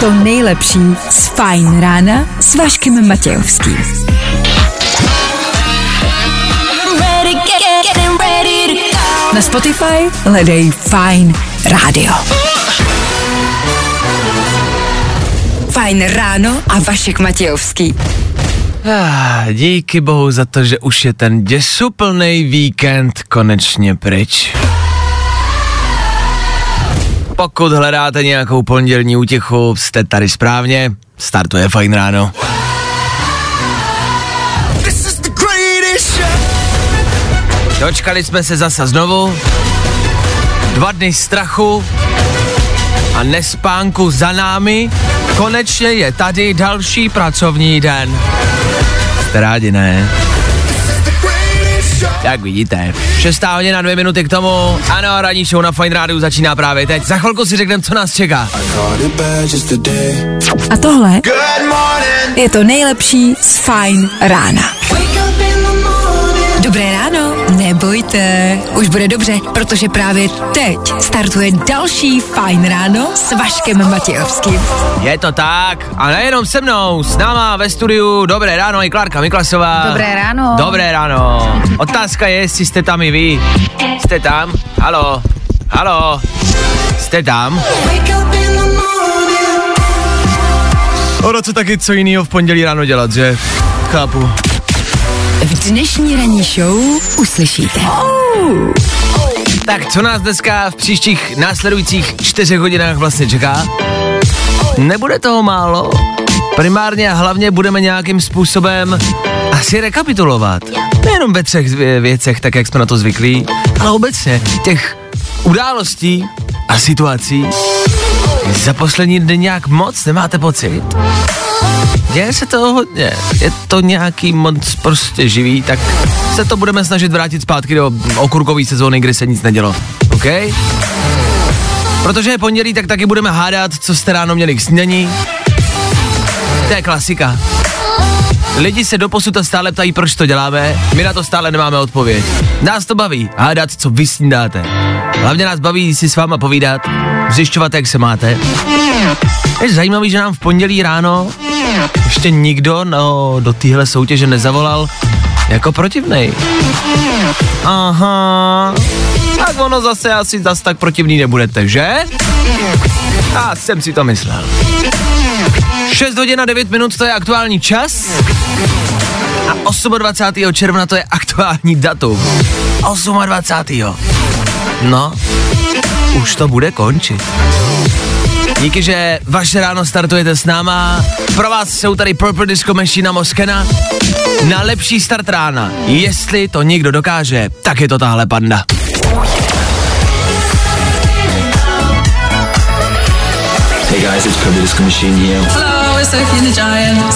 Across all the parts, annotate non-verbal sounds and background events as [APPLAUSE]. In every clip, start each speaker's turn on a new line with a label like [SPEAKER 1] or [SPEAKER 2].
[SPEAKER 1] to
[SPEAKER 2] nejlepší z Fajn rána s Vaškem Matějovským. Na Spotify hledej Fajn rádio. Fajn ráno a Vašek Matějovský.
[SPEAKER 3] Ah, díky bohu za to, že už je ten děsuplný víkend konečně pryč. Pokud hledáte nějakou pondělní útěchu, jste tady správně, startuje fajn ráno. Dočkali jsme se zasa znovu. Dva dny strachu a nespánku za námi. Konečně je tady další pracovní den. Jste rádi, ne? Jak vidíte, 6 hodina, dvě minuty k tomu. Ano, ranní show na Fine Rádiu začíná právě teď. Za chvilku si řekneme, co nás čeká.
[SPEAKER 2] A tohle je to nejlepší z Fajn rána. Nebojte, už bude dobře, protože právě teď startuje další Fajn ráno s Vaškem Matějovským.
[SPEAKER 3] Je to tak, a nejenom se mnou, s náma ve studiu, dobré ráno i Klárka Miklasová.
[SPEAKER 4] Dobré ráno.
[SPEAKER 3] Dobré ráno. Otázka je, jestli jste tam i vy. Jste tam? Halo? Halo? Jste tam? Ono co taky co jiného v pondělí ráno dělat, že? Chápu.
[SPEAKER 2] V dnešní ranní show uslyšíte.
[SPEAKER 3] Tak co nás dneska v příštích následujících čtyřech hodinách vlastně čeká? Nebude toho málo. Primárně a hlavně budeme nějakým způsobem asi rekapitulovat. Nejenom ve třech vě- věcech, tak jak jsme na to zvyklí, ale obecně těch událostí a situací za poslední dny nějak moc nemáte pocit? Děje se toho hodně, je to nějaký moc prostě živý, tak se to budeme snažit vrátit zpátky do okurkové sezóny, kdy se nic nedělo. OK? Protože je pondělí, tak taky budeme hádat, co jste ráno měli k snídaní. To je klasika. Lidi se doposud a stále ptají, proč to děláme, my na to stále nemáme odpověď. Nás to baví, hádat, co vy snídáte. Hlavně nás baví si s váma povídat, zjišťovat, jak se máte. Je zajímavý, že nám v pondělí ráno ještě nikdo no, do téhle soutěže nezavolal jako protivnej. Aha, tak ono zase asi zas tak protivný nebudete, že? Já jsem si to myslel. 6 hodin a 9 minut to je aktuální čas a 28. června to je aktuální datum. 28. No, už to bude končit. Díky, že vaše ráno startujete s náma. Pro vás jsou tady Purple Disco Machine a Moskena. Na lepší start rána. Jestli to někdo dokáže, tak je to tahle panda.
[SPEAKER 5] Hey guys, it's Purple Disco Machine here.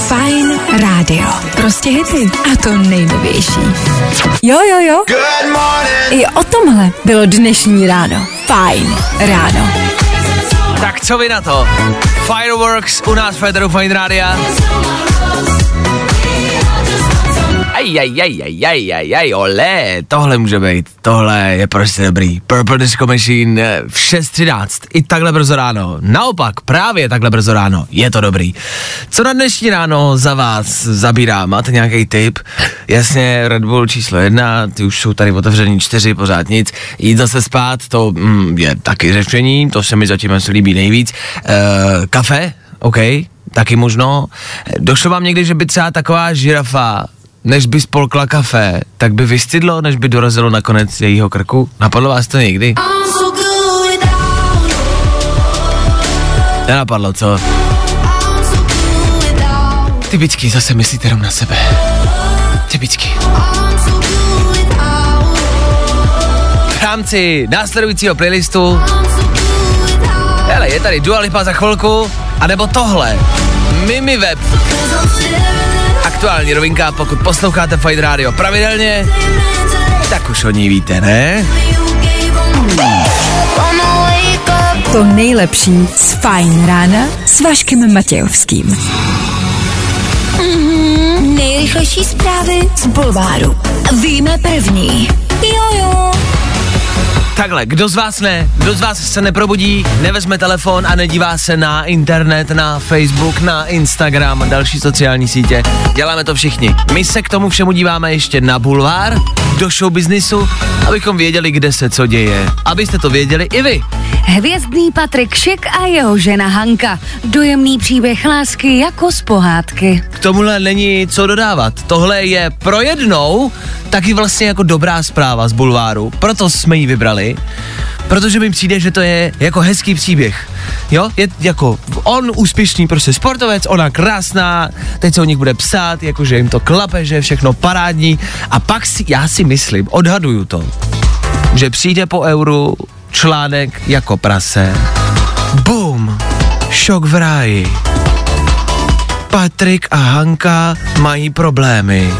[SPEAKER 2] Fajn rádio. Prostě hity. A to nejnovější. Jo, jo, jo.
[SPEAKER 5] Good morning.
[SPEAKER 2] I o tomhle bylo dnešní ráno. Fajn ráno.
[SPEAKER 3] Tak co vy na to? Fireworks u nás v Federu Fine Rádia. Aj, aj, aj, aj, aj, aj, aj, ole, tohle může být, tohle je prostě dobrý. Purple Disco Machine eh, v 6.13, i takhle brzo ráno. Naopak, právě takhle brzo ráno, je to dobrý. Co na dnešní ráno za vás zabírá? Máte nějaký tip? Jasně, Red Bull číslo jedna, ty už jsou tady otevřený čtyři, pořád nic. Jít zase spát, to mm, je taky řešení, to se mi zatím asi líbí nejvíc. E, kafe, OK, taky možno. Došlo vám někdy, že by třeba taková žirafa než by spolkla kafe, tak by vystydlo, než by dorazilo na konec jejího krku? Napadlo vás to někdy? Nenapadlo, co? Typický, zase myslíte jenom na sebe.
[SPEAKER 1] Without.
[SPEAKER 3] V rámci následujícího playlistu, hele, je tady Dua Lipa za chvilku, anebo tohle. Mimi Web. Aktuální rovinka, pokud posloucháte Fight Radio pravidelně, tak už o ní víte, ne?
[SPEAKER 2] To nejlepší z Fajn rána s Vaškem Matějovským. Nejrychlejší zprávy z Bulváru. Víme první. Jojo.
[SPEAKER 3] Takhle, kdo z vás ne, kdo z vás se neprobudí, nevezme telefon a nedívá se na internet, na Facebook, na Instagram a další sociální sítě. Děláme to všichni. My se k tomu všemu díváme ještě na bulvár, do show businessu, abychom věděli, kde se co děje. Abyste to věděli i vy.
[SPEAKER 4] Hvězdný Patrik Šek a jeho žena Hanka. Dojemný příběh lásky jako z pohádky.
[SPEAKER 3] K tomuhle není co dodávat. Tohle je pro jednou taky vlastně jako dobrá zpráva z bulváru. Proto jsme ji vybrali, protože mi přijde, že to je jako hezký příběh. Jo, je jako on úspěšný prostě sportovec, ona krásná, teď se o nich bude psát, jakože jim to klape, že je všechno parádní a pak si, já si myslím, odhaduju to, že přijde po euru článek jako prase. Boom! Šok v ráji. Patrik a Hanka mají problémy.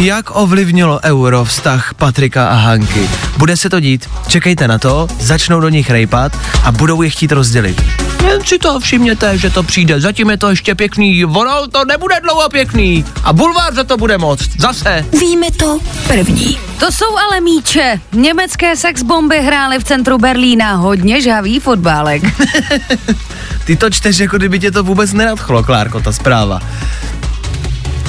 [SPEAKER 3] Jak ovlivnilo euro vztah Patrika a Hanky? Bude se to dít, čekejte na to, začnou do nich rejpat a budou je chtít rozdělit. Jen si to všimněte, že to přijde, zatím je to ještě pěkný, ono to nebude dlouho pěkný a bulvár za to bude moc, zase.
[SPEAKER 2] Víme to první.
[SPEAKER 4] To jsou ale míče. Německé sexbomby hrály v centru Berlína hodně žhavý fotbálek. [LAUGHS]
[SPEAKER 3] Ty to čteš, jako kdyby tě to vůbec nenadchlo, Klárko, ta zpráva.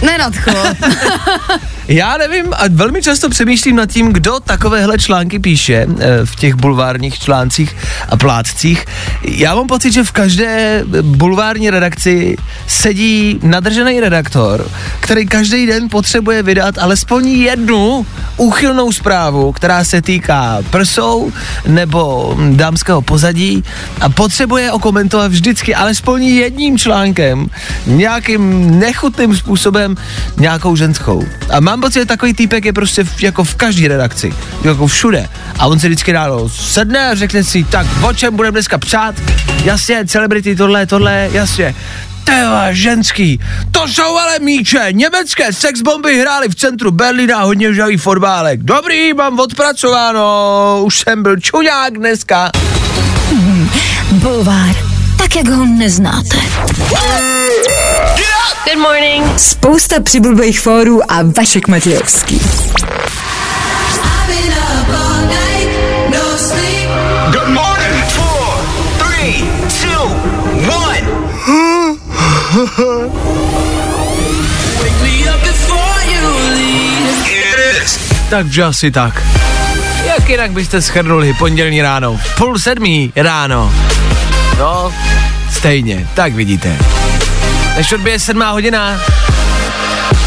[SPEAKER 4] Nenadchlo. [LAUGHS]
[SPEAKER 3] Já nevím a velmi často přemýšlím nad tím, kdo takovéhle články píše e, v těch bulvárních článcích a plátcích. Já mám pocit, že v každé bulvární redakci sedí nadržený redaktor, který každý den potřebuje vydat alespoň jednu úchylnou zprávu, která se týká prsou nebo dámského pozadí a potřebuje okomentovat vždycky alespoň jedním článkem, nějakým nechutným způsobem nějakou ženskou. A mám pocit, že takový týpek je prostě v, jako v každé redakci, jako všude. A on si vždycky ráno sedne a řekne si, tak o čem budeme dneska psát? Jasně, celebrity, tohle, tohle, jasně. Teva, ženský, to jsou ale míče, německé sexbomby hrály v centru Berlína a hodně žavý fotbálek. Dobrý, mám odpracováno, už jsem byl čuňák dneska.
[SPEAKER 2] Bulvár. Tak, jak ho neznáte.
[SPEAKER 1] Good morning.
[SPEAKER 2] Spousta přibulbých fórů a Vašek Matějovský.
[SPEAKER 5] Good morning. Four, three, two, one. Wake me up before you leave. It is.
[SPEAKER 3] Takže asi tak. Jak jinak byste schrnuli pondělní ráno? V Půl sedmí ráno. No, stejně, tak vidíte. Než odbije sedmá hodina,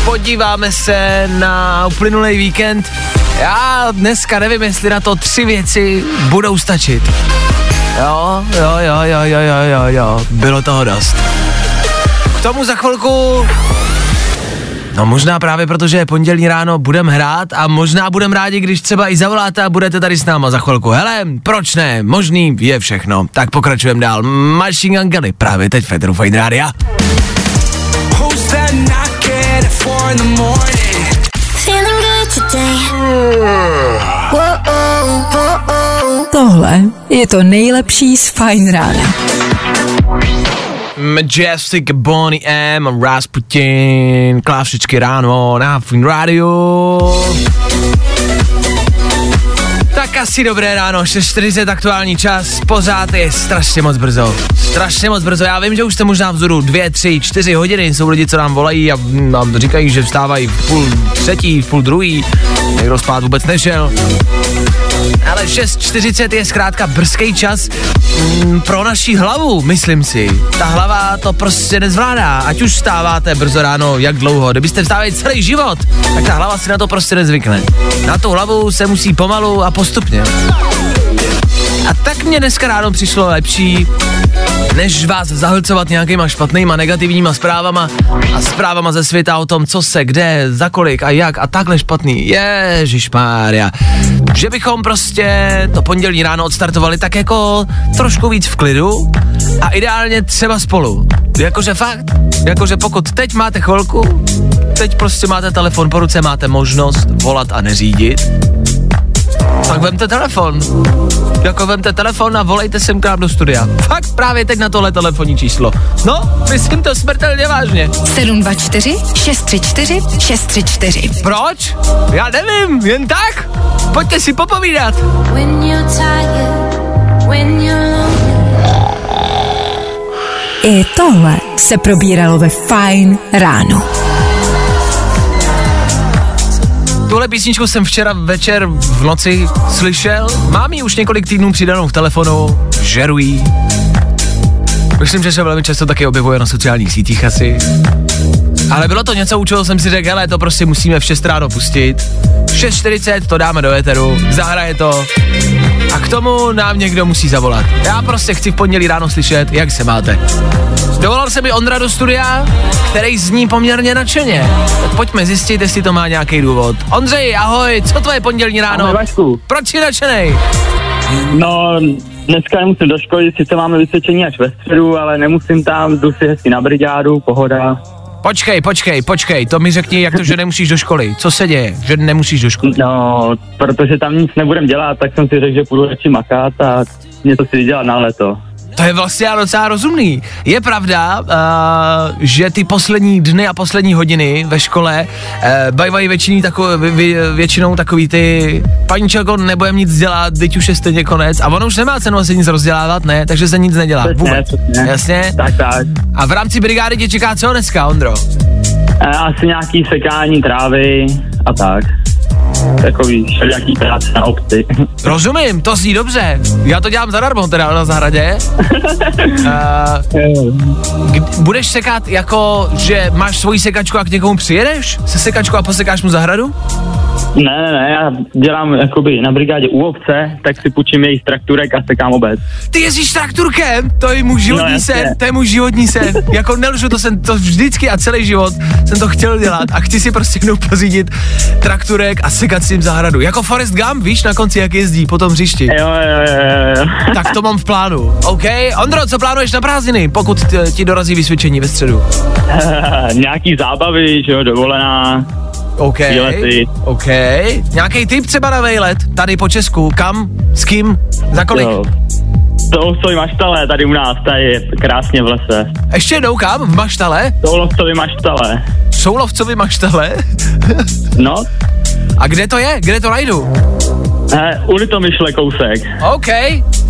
[SPEAKER 3] podíváme se na uplynulý víkend. Já dneska nevím, jestli na to tři věci budou stačit. Jo, jo, jo, jo, jo, jo, jo, jo, bylo toho dost. K tomu za chvilku No možná právě protože je pondělí ráno budem hrát a možná budem rádi, když třeba i zavoláte a budete tady s náma za chvilku. Hele, proč ne? Možný je všechno. Tak pokračujeme dál. Machine Gun Kelly právě teď Federu Fine Rádia.
[SPEAKER 5] Four in the morning?
[SPEAKER 1] Feeling good today.
[SPEAKER 2] Tohle je to nejlepší z Fine Rána.
[SPEAKER 3] Majestic, Bonnie M, Rasputin, klasicky ráno na Fine Radio. Tak asi dobré ráno, 6.40 aktuální čas, pořád je strašně moc brzo. Strašně moc brzo, já vím, že už jste možná vzoru dvě, tři, čtyři hodiny, jsou lidi, co nám volají a nám říkají, že vstávají v půl třetí, v půl druhý, někdo spát vůbec nešel. Ale 6.40 je zkrátka brzký čas mm, pro naši hlavu, myslím si. Ta hlava to prostě nezvládá, ať už vstáváte brzo ráno, jak dlouho, kdybyste vstávali celý život, tak ta hlava si na to prostě nezvykne. Na tu hlavu se musí pomalu a postupně. A tak mě dneska ráno přišlo lepší, než vás zahlcovat nějakýma špatnýma negativníma zprávama a zprávama ze světa o tom, co se, kde, za kolik a jak a takhle špatný. Ježíš Mária. Že bychom prostě to pondělí ráno odstartovali tak jako trošku víc v klidu a ideálně třeba spolu. Jakože fakt, jakože pokud teď máte chvilku, teď prostě máte telefon po ruce, máte možnost volat a neřídit, tak vemte telefon. Jako vemte telefon a volejte sem k nám do studia. Fakt právě teď na tohle telefonní číslo. No, myslím to smrtelně vážně.
[SPEAKER 2] 724 634 634.
[SPEAKER 3] Proč? Já nevím, jen tak. Pojďte si popovídat.
[SPEAKER 1] When you're tired, when you're.
[SPEAKER 2] I tohle se probíralo ve Fine ráno.
[SPEAKER 3] Tuhle písničku jsem včera večer v noci slyšel. Mám ji už několik týdnů přidanou v telefonu, žerují. Myslím, že se velmi často taky objevuje na sociálních sítích asi. Ale bylo to něco, u čeho jsem si řekl, hele, to prostě musíme v 6 ráno pustit. 6.40 to dáme do éteru, zahraje to. A k tomu nám někdo musí zavolat. Já prostě chci v pondělí ráno slyšet, jak se máte. Dovolal se mi Ondra do studia, který zní poměrně nadšeně. Tak pojďme zjistit, jestli to má nějaký důvod. Ondřej, ahoj, co tvoje pondělní ráno?
[SPEAKER 6] Ahoj, Vašku.
[SPEAKER 3] Proč jsi nadšenej?
[SPEAKER 6] No, dneska nemusím do školy, sice máme vysvědčení až ve středu, ale nemusím tam, jdu si hezky na brigádu, pohoda.
[SPEAKER 3] Počkej, počkej, počkej, to mi řekni, jak to, že nemusíš do školy. Co se děje, že nemusíš do školy?
[SPEAKER 6] No, protože tam nic nebudem dělat, tak jsem si řekl, že půjdu radši makat a něco si dělat na leto.
[SPEAKER 3] To je vlastně docela rozumný. Je pravda, uh, že ty poslední dny a poslední hodiny ve škole uh, bývají většinou, tako, vě, vě, většinou takový ty paníčeko, nebudem nic dělat, teď už je stejně konec a ono už nemá cenu asi nic rozdělávat, ne, takže se nic nedělá vůbec.
[SPEAKER 6] přesně.
[SPEAKER 3] Jasně?
[SPEAKER 6] Tak, tak.
[SPEAKER 3] A v rámci brigády tě čeká co dneska, Ondro?
[SPEAKER 6] E, asi nějaký sekání trávy a tak. Takový všelijaký práce na obci. [LAUGHS]
[SPEAKER 3] Rozumím, to zní dobře. Já to dělám zadarmo teda na zahradě. [LAUGHS] Uh, budeš sekat jako, že máš svoji sekačku a k někomu přijedeš se sekačkou a posekáš mu zahradu?
[SPEAKER 6] Ne, ne, ne, já dělám jakoby na brigádě u obce, tak si půjčím jejich trakturek a sekám obec.
[SPEAKER 3] Ty jezdíš trakturkem, to je můj životní
[SPEAKER 6] No,
[SPEAKER 3] sen, to je můj životní sen. [LAUGHS] jako nelžu, to jsem to vždycky a celý život jsem to chtěl dělat a chci si prostě jednou pořídit trakturek a sekat si jim zahradu. Jako Forrest Gump, víš na konci, jak jezdí po tom hřišti.
[SPEAKER 6] Jo, jo, jo, jo. [LAUGHS]
[SPEAKER 3] Tak to mám v plánu. OK, Ondro, co plánuješ na prázdniny, pokud ti dorazí vysvědčení ve středu? [LAUGHS]
[SPEAKER 6] Nějaký zábavy, že jo, dovolená.
[SPEAKER 3] OK,
[SPEAKER 6] Výlety.
[SPEAKER 3] OK. Nějaký tip třeba na vejlet, tady po Česku, kam, s kým, za kolik?
[SPEAKER 6] Jo. To lovcovi maštale tady u nás, tady je krásně v lese.
[SPEAKER 3] Ještě jednou kam, v Maštale?
[SPEAKER 6] To lovcovi maštale.
[SPEAKER 3] Jsou lovcovi Maštale? [LAUGHS]
[SPEAKER 6] No,
[SPEAKER 3] A kde to je? Kde to najdu?
[SPEAKER 6] eh, u Litomyšle kousek.
[SPEAKER 3] OK,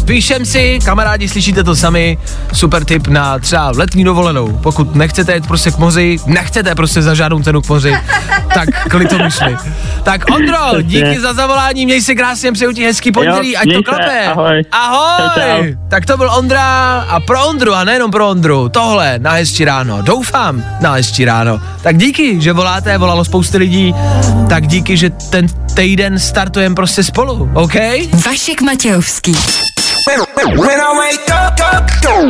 [SPEAKER 3] píšem si, kamarádi, slyšíte to sami, super tip na třeba letní dovolenou. Pokud nechcete jít prostě k moři, nechcete prostě za žádnou cenu k moři, [LAUGHS] tak k myšli. Tak Ondro, [LAUGHS] díky za zavolání, měj si krásně, přeju ti hezký pondělí,
[SPEAKER 6] Jo,
[SPEAKER 3] ať to klape.
[SPEAKER 6] ahoj.
[SPEAKER 3] Ahoj.
[SPEAKER 6] Čau, čau.
[SPEAKER 3] Tak to byl Ondra a pro Ondru a nejenom pro Ondru, tohle na hezčí ráno, doufám na hezčí ráno. Tak díky, že voláte, volalo spousty lidí, tak díky, že ten týden startujeme prostě spolu, OK?
[SPEAKER 2] Vašek Matějovský.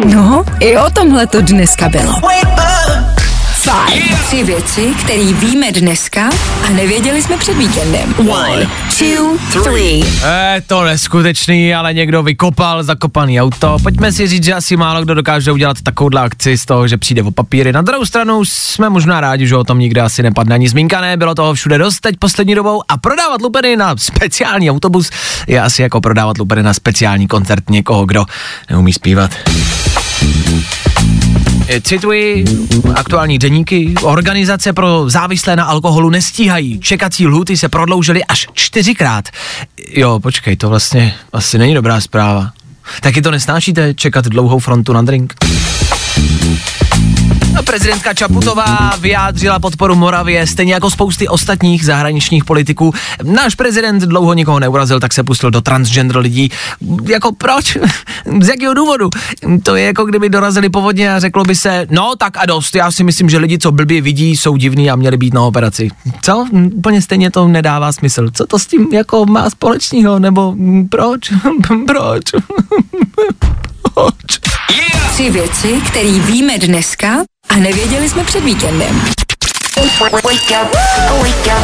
[SPEAKER 2] No, i o tomhle to dneska bylo. Fajn. Tři věci, které víme dneska a nevěděli jsme před víkendem. One, two, three.
[SPEAKER 3] Je to neskutečný, ale někdo vykopal zakopaný auto. Pojďme si říct, že asi málo kdo dokáže udělat takovouhle akci z toho, že přijde o papíry. Na druhou stranu jsme možná rádi, že o tom nikde asi nepadne ani zmínka, ne, bylo toho všude dost teď poslední dobou a prodávat lupeny na speciální autobus je asi jako prodávat lupeny na speciální koncert někoho, kdo neumí zpívat. Eh, Cituji aktuální deníky. Organizace pro závislé na alkoholu nestíhají. Čekací lhuty se prodloužily až čtyřikrát. Jo, počkej, to vlastně asi není dobrá zpráva. Taky to nesnášíte čekat dlouhou frontu na drink? A Prezidentka Čaputová vyjádřila podporu Moravě, stejně jako spousty ostatních zahraničních politiků. Náš prezident dlouho nikoho neurazil, tak se pustil do transgender lidí. Jako proč? [LAUGHS] Z jakého důvodu? To je jako kdyby dorazili povodně a řeklo by se, no tak a dost, já si myslím, že lidi, co blbě vidí, jsou divní a měli být na operaci. Co? Úplně stejně to nedává smysl. Co to s tím jako má společného? Nebo proč? [LAUGHS] proč? [LAUGHS] proč?
[SPEAKER 2] Tři věci, které víme dneska a nevěděli jsme před víkendem.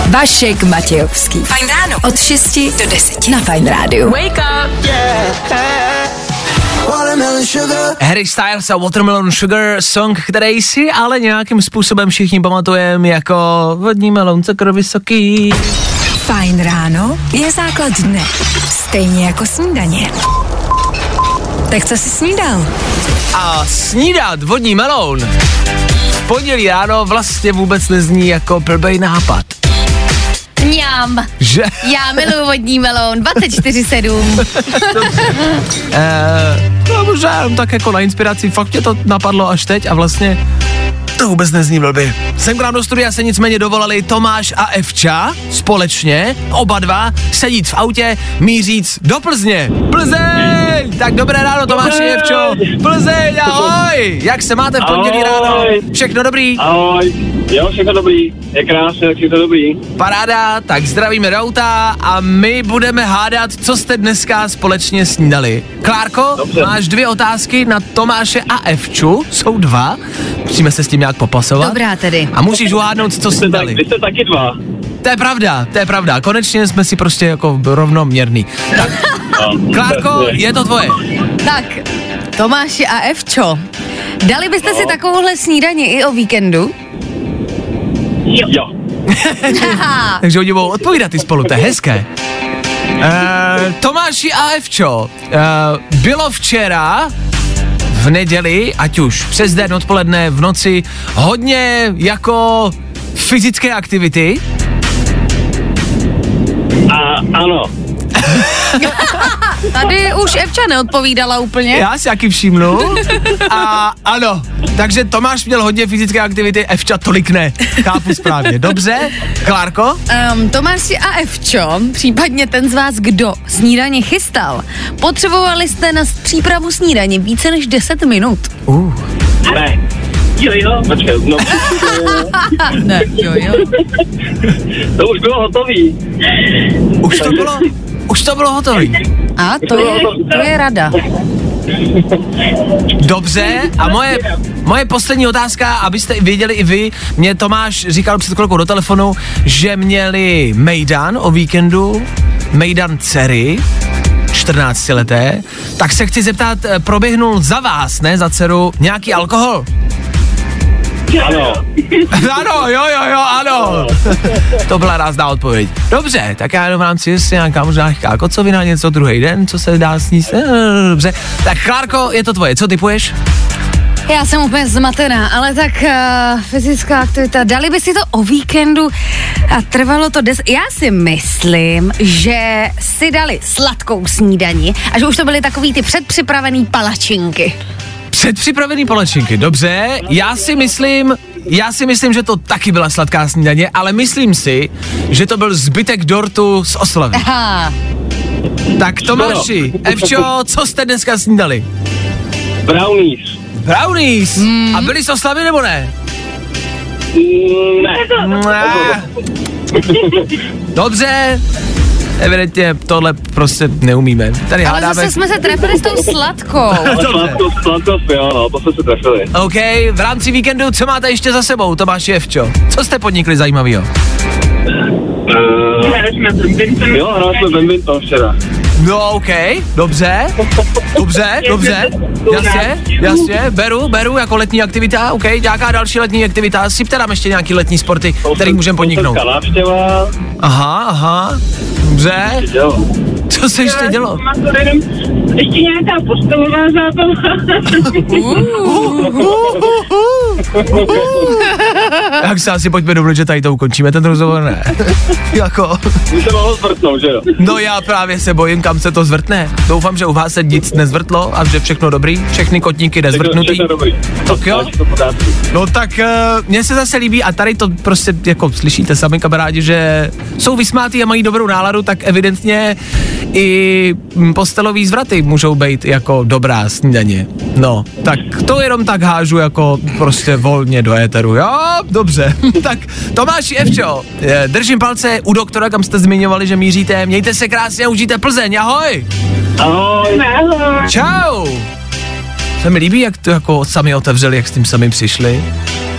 [SPEAKER 2] Vašek Matějovský. Fajn ráno. Od 6 do 10 na Fajn rádiu.
[SPEAKER 3] Harry Styles a Watermelon Sugar, song, který si ale nějakým způsobem všichni pamatujeme jako vodní melon, cukr vysoký.
[SPEAKER 2] Fajn ráno je základ dne. Stejně jako snídaně. Tak co jsi snídal?
[SPEAKER 3] A snídat vodní meloun v pondělí ráno vlastně vůbec nezní jako blbej nápad.
[SPEAKER 4] Mňam.
[SPEAKER 3] Že?
[SPEAKER 4] Já miluji vodní melon, 24-7. [LAUGHS]
[SPEAKER 3] Eh, no možná tak jako na inspiraci, fakt mě to napadlo až teď a vlastně to vůbec nezní blbě. Sem k nám do studia se nicméně dovolali Tomáš a Evča společně, oba dva, sedít v autě, míříc do Plzně. Plzeň! Tak dobré ráno Tomáši Evčo. Plzeň, ahoj! Jak se máte v pondělí ráno? Všechno dobrý?
[SPEAKER 6] Ahoj, jo, všechno dobrý, je krásně, tak to dobrý.
[SPEAKER 3] Paráda, tak zdravíme do auta a my budeme hádat, co jste dneska společně snídali. Klárko,
[SPEAKER 6] Dobře.
[SPEAKER 3] máš dvě otázky na Tomáše a Evču, jsou dva, musíme se s tím nějak popasovat.
[SPEAKER 4] Dobrá tedy.
[SPEAKER 3] A musíš uhádnout, co
[SPEAKER 6] jste,
[SPEAKER 3] snídali.
[SPEAKER 6] vy jste taky dva.
[SPEAKER 3] To je pravda, to je pravda, konečně jsme si prostě jako rovnoměrný. Tak,
[SPEAKER 6] No,
[SPEAKER 3] Klárko, je to tvoje.
[SPEAKER 4] Tak, Tomáši a Evčo, dali byste si takovouhle snídaní i o víkendu?
[SPEAKER 6] Jo.
[SPEAKER 4] Haha, [LAUGHS]
[SPEAKER 3] Takže oni budou odpovídat i spolu, to je hezké. Uh, Tomáši a Evčo, uh, bylo včera v neděli, ať už přes den, odpoledne, v noci, hodně jako fyzické aktivity.
[SPEAKER 6] A ano, [LAUGHS]
[SPEAKER 4] tady už Evča neodpovídala úplně.
[SPEAKER 3] Já si jaký všimnu. A ano, takže Tomáš měl hodně fyzické aktivity, Evča tolik ne. Chápu správně. Dobře, Klárko?
[SPEAKER 4] Um, Tomáši a Evčo, případně ten z vás, kdo snídaně chystal, potřebovali jste na přípravu snídaně více než 10 minut.
[SPEAKER 3] Uh.
[SPEAKER 6] ne. Jo, jo. Počkej, no, [LAUGHS]
[SPEAKER 4] Ne, jo, jo.
[SPEAKER 6] to už bylo hotový.
[SPEAKER 3] Už to bylo, už to bylo hotové.
[SPEAKER 4] A to je, to je rada.
[SPEAKER 3] Dobře, a moje, moje poslední otázka, abyste věděli i vy, mě Tomáš říkal před chvilkou do telefonu, že měli Mejdan o víkendu, Mejdan dcery, 14 leté, tak se chci zeptat, eh, proběhnul za vás, ne za dceru, nějaký alkohol?
[SPEAKER 6] Ano. [LAUGHS]
[SPEAKER 3] ano, jo, jo, jo, ano. to byla rázná odpověď. Dobře, tak já jenom v rámci, jestli nějaká možná nějaká kocovina, něco druhý den, co se dá sníst. Eh, Dobře, tak Klárko, je to tvoje, co typuješ?
[SPEAKER 4] Já jsem úplně zmatená, ale tak uh, fyzická aktivita, dali by si to o víkendu a trvalo to des... Já si myslím, že si dali sladkou snídani a že už to byly takový ty předpřipravený palačinky.
[SPEAKER 3] Předpřipravený palačinky, dobře, já si myslím, já si myslím, že to taky byla sladká snídaně, ale myslím si, že to byl zbytek dortu z oslavy.
[SPEAKER 4] Ha,
[SPEAKER 3] Tak Tomáši, Evčo, co jste dneska snídali?
[SPEAKER 6] Brownies.
[SPEAKER 3] Brownies. A byli z oslavy nebo ne?
[SPEAKER 6] Mm, Ne.
[SPEAKER 3] Ne. [LAUGHS] Dobře, evidentně tohle prostě neumíme. Tady
[SPEAKER 4] ale
[SPEAKER 3] hádáme.
[SPEAKER 4] zase jsme se trefili s tou sladkou.
[SPEAKER 6] Sladkost, sladkost, jo, no, to jsme se trefili.
[SPEAKER 3] OK, v rámci víkendu, co máte ještě za sebou, Tomáši Evčo? Co jste podnikli zajímavého?
[SPEAKER 6] Uh, jo, hráli jsme badminton včera.
[SPEAKER 3] No, OK, dobře, dobře, [LAUGHS] dobře, jasně, jasně, beru, beru jako letní aktivita, OK, nějaká další letní aktivita, sypte nám ještě nějaký letní sporty, který můžeme podniknout. Aha, aha, dobře, co se ještě dělo?
[SPEAKER 7] Ještě nějaká postelová zábava. [LAUGHS] [LAUGHS] [LAUGHS]
[SPEAKER 3] Jak se asi pojďme domluvit, že tady to ukončíme, ten rozhovor ne. [LAUGHS] jako,
[SPEAKER 6] se mohlo zvrtnout, že jo?
[SPEAKER 3] no já právě se bojím, kam se to zvrtne. Doufám, že u vás se nic nezvrtlo a že všechno dobrý, všechny kotníky nezvrtnutý. Tak jo. No tak uh, mně se zase líbí a tady to prostě jako slyšíte sami kamarádi, že jsou vysmátý a mají dobrou náladu, tak evidentně i postelový zvraty můžou být jako dobrá snídaně. No, tak to jenom tak hážu jako prostě volně do éteru. Jo, dobře. [LAUGHS] tak Tomáši Evčo, držím palce u doktora, kam jste zmiňovali, že míříte. Mějte se krásně a užijte Plzeň. Ahoj.
[SPEAKER 6] Ahoj.
[SPEAKER 3] Čau. Se mi líbí, jak to jako sami otevřeli, jak s tím sami přišli.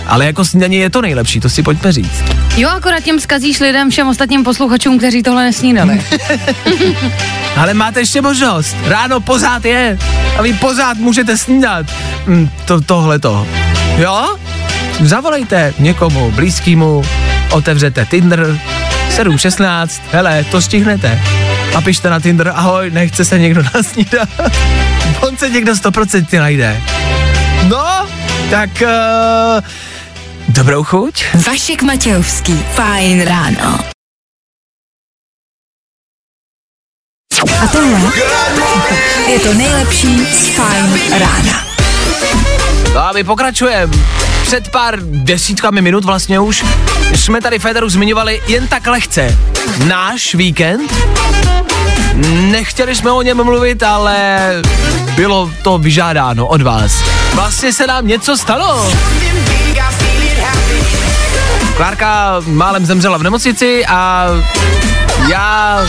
[SPEAKER 3] Ale jako snídaně je to nejlepší, to si pojďme říct.
[SPEAKER 4] Jo, akorát těm zkazíš lidem, všem ostatním posluchačům, kteří tohle nesnídali. [LAUGHS]
[SPEAKER 3] Ale máte ještě možnost. Ráno pořád je. A vy pořád můžete snídat. Mm, to, tohle to. Jo? Zavolejte někomu blízkému, otevřete Tinder, 7.16, hele, to stihnete. A pište na Tinder, ahoj, nechce se někdo [LAUGHS] nasnídat. On se někdo 100% najde. No, tak uh, dobrou chuť.
[SPEAKER 2] Vašek Matějovský. Fajn ráno. A tohle je to nejlepší z Fajn rána.
[SPEAKER 3] No a my pokračujeme. Před pár desítkami minut vlastně už jsme tady Federu zmiňovali jen tak lehce. Náš víkend. Nechtěli jsme o něm mluvit, ale bylo to vyžádáno od vás. Vlastně se nám něco stalo. Klárka málem zemřela v nemocnici a já...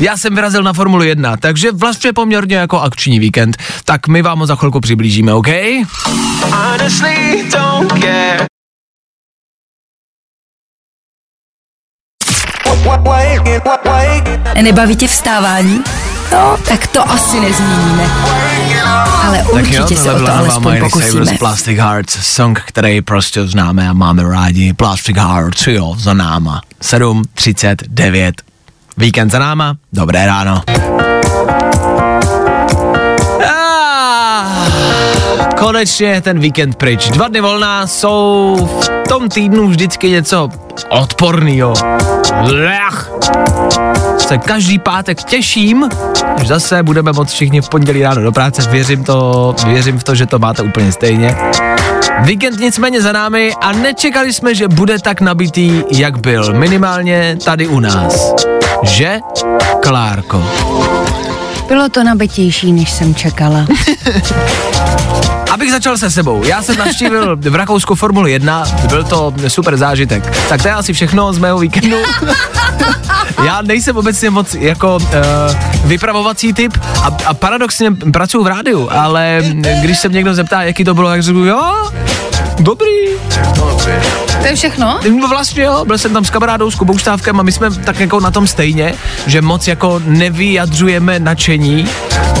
[SPEAKER 3] Já jsem vyrazil na Formulu 1, takže vlastně poměrně jako akční víkend. Tak my vám ho za chvilku přiblížíme, OK? Honestly, don't care.
[SPEAKER 2] Nebaví tě vstávání? No, tak to asi nezměníme. Ale
[SPEAKER 3] Tak
[SPEAKER 2] určitě
[SPEAKER 3] jo,
[SPEAKER 2] se
[SPEAKER 3] tohle
[SPEAKER 2] o to alespoň
[SPEAKER 3] Miley Cyrus
[SPEAKER 2] pokusíme.
[SPEAKER 3] Plastic Hearts, song, který prostě známe a máme rádi. Plastic Hearts, jo, za náma. 7.39. Víkend za náma, dobré ráno. Konečně ten víkend pryč. Dva dny volná jsou v tom týdnu vždycky něco odpornýho. Lech. Se každý pátek těším, že zase budeme moc všichni v pondělí ráno do práce. Věřím, to, věřím v to, že to máte úplně stejně. Víkend nicméně za námi a nečekali jsme, že bude tak nabitý, jak byl. Minimálně tady u nás. Že, Klárko?
[SPEAKER 4] Bylo to nabitější, než jsem čekala. [LAUGHS]
[SPEAKER 3] Abych začal se sebou. Já jsem navštívil v Rakousku Formuli 1, byl to super zážitek. Tak to je asi všechno z mého víkendu. [LAUGHS] Já nejsem obecně moc jako uh, vypravovací typ a, a paradoxně pracuji v rádiu, ale když se mě někdo zeptá, jaký to bylo, tak řeknu, jo, dobrý.
[SPEAKER 4] To je všechno?
[SPEAKER 3] No vlastně jo, byl jsem tam s kamarádou, s Kubou Štávkem a my jsme tak jako na tom stejně, že moc jako nevyjadřujeme nadšení,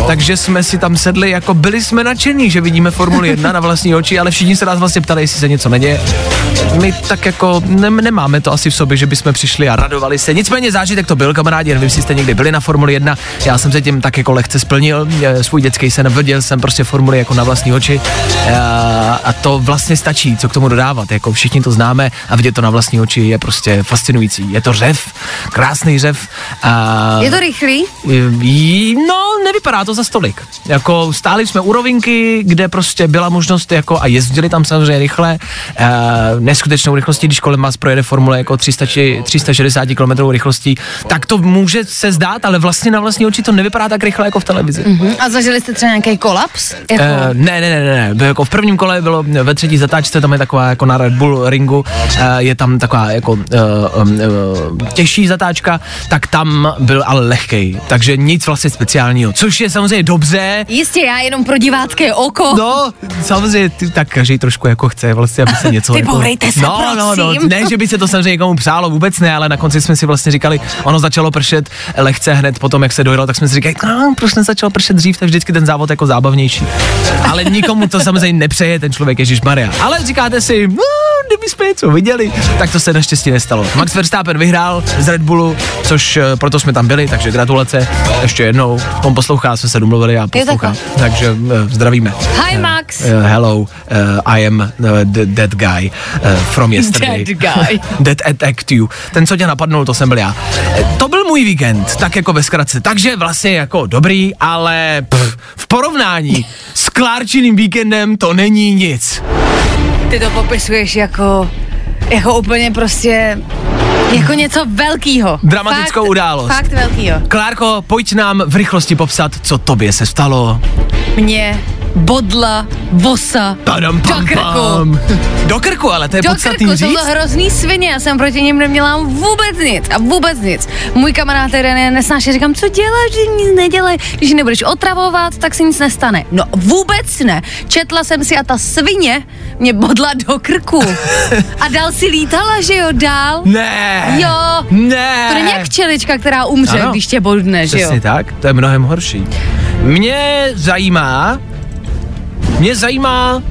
[SPEAKER 3] takže jsme si tam sedli, jako byli jsme nadšení, že vidíme Formuli 1 na vlastní oči, ale všichni se nás vlastně ptali, jestli se něco neděje. My tak jako ne, nemáme to asi v sobě, že bychom přišli a radovali se. Nicméně zážitek to byl, kamarádi, nevím, jestli jste někdy byli na Formuli 1, já jsem se tím tak jako lehce splnil, svůj dětský sen, viděl jsem prostě Formuli jako na vlastní oči Eh, a to vlastně stačí, co k tomu dodávat, jako všichni to známe a vidět to na vlastní oči je prostě fascinující. Je to řev, krásný řev. A
[SPEAKER 4] Je to rychlý?
[SPEAKER 3] No, nevypadá to za stolik. Jako stáli jsme u rovinky, kde prostě byla možnost jako a jezdili tam samozřejmě rychle, e, neskutečnou rychlostí, když kolem vás projede formule jako 300, či 360 km rychlostí, tak to může se zdát, ale vlastně na vlastní oči to nevypadá tak rychle jako v televizi.
[SPEAKER 4] Hm? A zažili jste třeba nějaký kolaps? Jako...
[SPEAKER 3] Uh, ne, ne, ne, ne, jako v prvním kole bylo ve třetí zatáčce, tam je taková jako na Red Bull ringu, je tam taková jako um, uh, těžší zatáčka, tak tam byl ale lehkej, takže nic vlastně speciálního, což je samozřejmě dobře,
[SPEAKER 4] Jistě, já jenom pro divácké oko.
[SPEAKER 3] No, samozřejmě, tak každý trošku jako chce vlastně, aby se něco...
[SPEAKER 4] Vybourejte
[SPEAKER 3] jako,
[SPEAKER 4] se,
[SPEAKER 3] no, no, no,
[SPEAKER 4] prosím.
[SPEAKER 3] ne, že by se to samozřejmě někomu přálo, vůbec ne, ale na konci jsme si vlastně říkali, ono začalo pršet lehce hned potom, jak se dojelo, tak jsme si říkali, no, proč nezačalo pršet dřív, tak vždycky ten závod jako zábavnější. Ale nikomu to samozřejmě nepřeje ten člověk, Ježíš Maria. Ale říkáte si, no, kdyby jsme něco viděli, tak to se naštěstí nestalo. Max Verstappen vyhrál z Red Bullu, což eh, proto jsme tam byli, takže gratulace ještě jednou. On poslouchá, jsme se domluvili a poslouchá. Takže eh, zdravíme.
[SPEAKER 4] Hi Max.
[SPEAKER 3] Uh, hello, uh, I am the, that guy from yesterday.
[SPEAKER 4] That guy. [LAUGHS]
[SPEAKER 3] that attacked you. Ten, co tě napadnul, to jsem byl já. Eh, To byl můj víkend, tak jako ve zkratce. Takže vlastně jako dobrý, ale pff, v porovnání s [LAUGHS] Klárčiným víkendem to není nic.
[SPEAKER 4] Ty to popisuješ jako, jako úplně prostě, jako něco velkýho.
[SPEAKER 3] Dramatickou
[SPEAKER 4] fakt,
[SPEAKER 3] událost.
[SPEAKER 4] Fakt velkýho.
[SPEAKER 3] Klárko, pojď nám v rychlosti popsat, co tobě se stalo.
[SPEAKER 4] Mě bodla vosa
[SPEAKER 3] Padam, pam,
[SPEAKER 4] do krku.
[SPEAKER 3] pam. [LAUGHS] Do krku, ale to je
[SPEAKER 4] Do
[SPEAKER 3] podstatný
[SPEAKER 4] krku, jsou
[SPEAKER 3] říct.
[SPEAKER 4] to hrozný svině, já jsem proti nim neměla vůbec nic a vůbec nic. Můj kamarád jeden je nesnáší, říkám, co děláš, že nic nedělej, když nebudeš otravovat, tak se nic nestane. No vůbec ne, četla jsem si a ta svině mě bodla do krku [LAUGHS] a dál si lítala, že jo, dál.
[SPEAKER 3] Ne.
[SPEAKER 4] Jo.
[SPEAKER 3] Ne.
[SPEAKER 4] To není jak včelička, která umře,
[SPEAKER 3] Ano.
[SPEAKER 4] když tě bodne, že jo.
[SPEAKER 3] Přesně tak, to je mnohem horší. Mě zajímá, mě zajímá,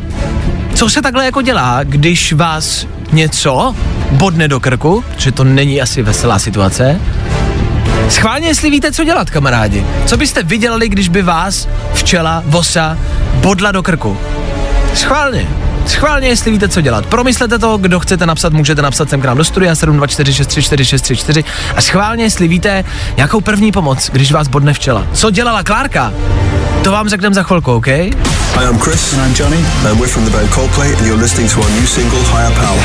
[SPEAKER 3] co se takhle jako dělá, když vás něco bodne do krku, že to není asi veselá situace. Schválně, jestli víte, co dělat, kamarádi. Co byste vydělali, když by vás včela, vosa, bodla do krku? Schválně. Schválně, jestli víte, co dělat. Promyslete to, kdo chcete napsat, můžete napsat sem k nám do studia 724634634 a schválně, jestli víte, jakou první pomoc, když vás bodne včela. Co dělala Klárka? To vám řekneme za chvilku, OK?
[SPEAKER 8] Hi, I'm Chris. And I'm Johnny. And we're from the band Coldplay, and you're listening to our new single, Higher Power.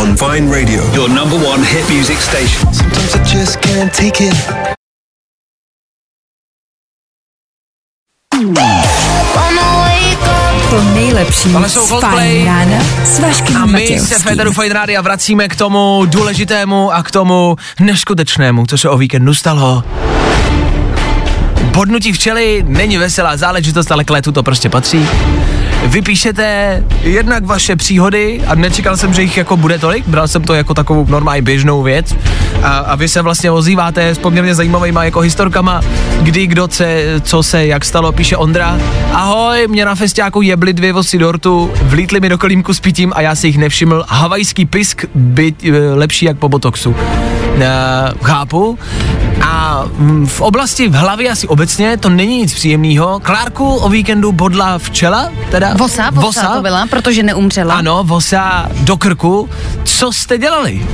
[SPEAKER 8] On Vine Radio.
[SPEAKER 9] Your number one hit music station.
[SPEAKER 8] Sometimes I just can't take it.
[SPEAKER 2] To nejlepší
[SPEAKER 3] Tohle jsou Coldplay.
[SPEAKER 2] Fajn rána s Vaškem
[SPEAKER 3] A my se. Federu Fine Rádia vracíme k tomu důležitému a k tomu neskutečnému, co se o víkendu stalo. Bodnutí včely není veselá záležitost, ale k létu to prostě patří. Vypíšete jednak vaše příhody a nečekal jsem, že jich jako bude tolik, bral jsem to jako takovou normální běžnou věc a, a vy se vlastně ozýváte s poměrně zajímavýma jako historkama, kdy, kdo, se, co se, jak stalo, píše Ondra. Ahoj, mě na festiáku jebli dvě vosy dortu, vlítli mi do kolímku s pitím a já si jich nevšiml. Havajský pisk by e, lepší jak po botoxu. Uh, chápu. A mm, v oblasti v hlavě asi obecně to není nic příjemného. Klárku o víkendu bodla včela, teda?
[SPEAKER 4] Vosa, vosa, to byla, protože neumřela.
[SPEAKER 3] Ano, vosa do krku. Co jste dělali?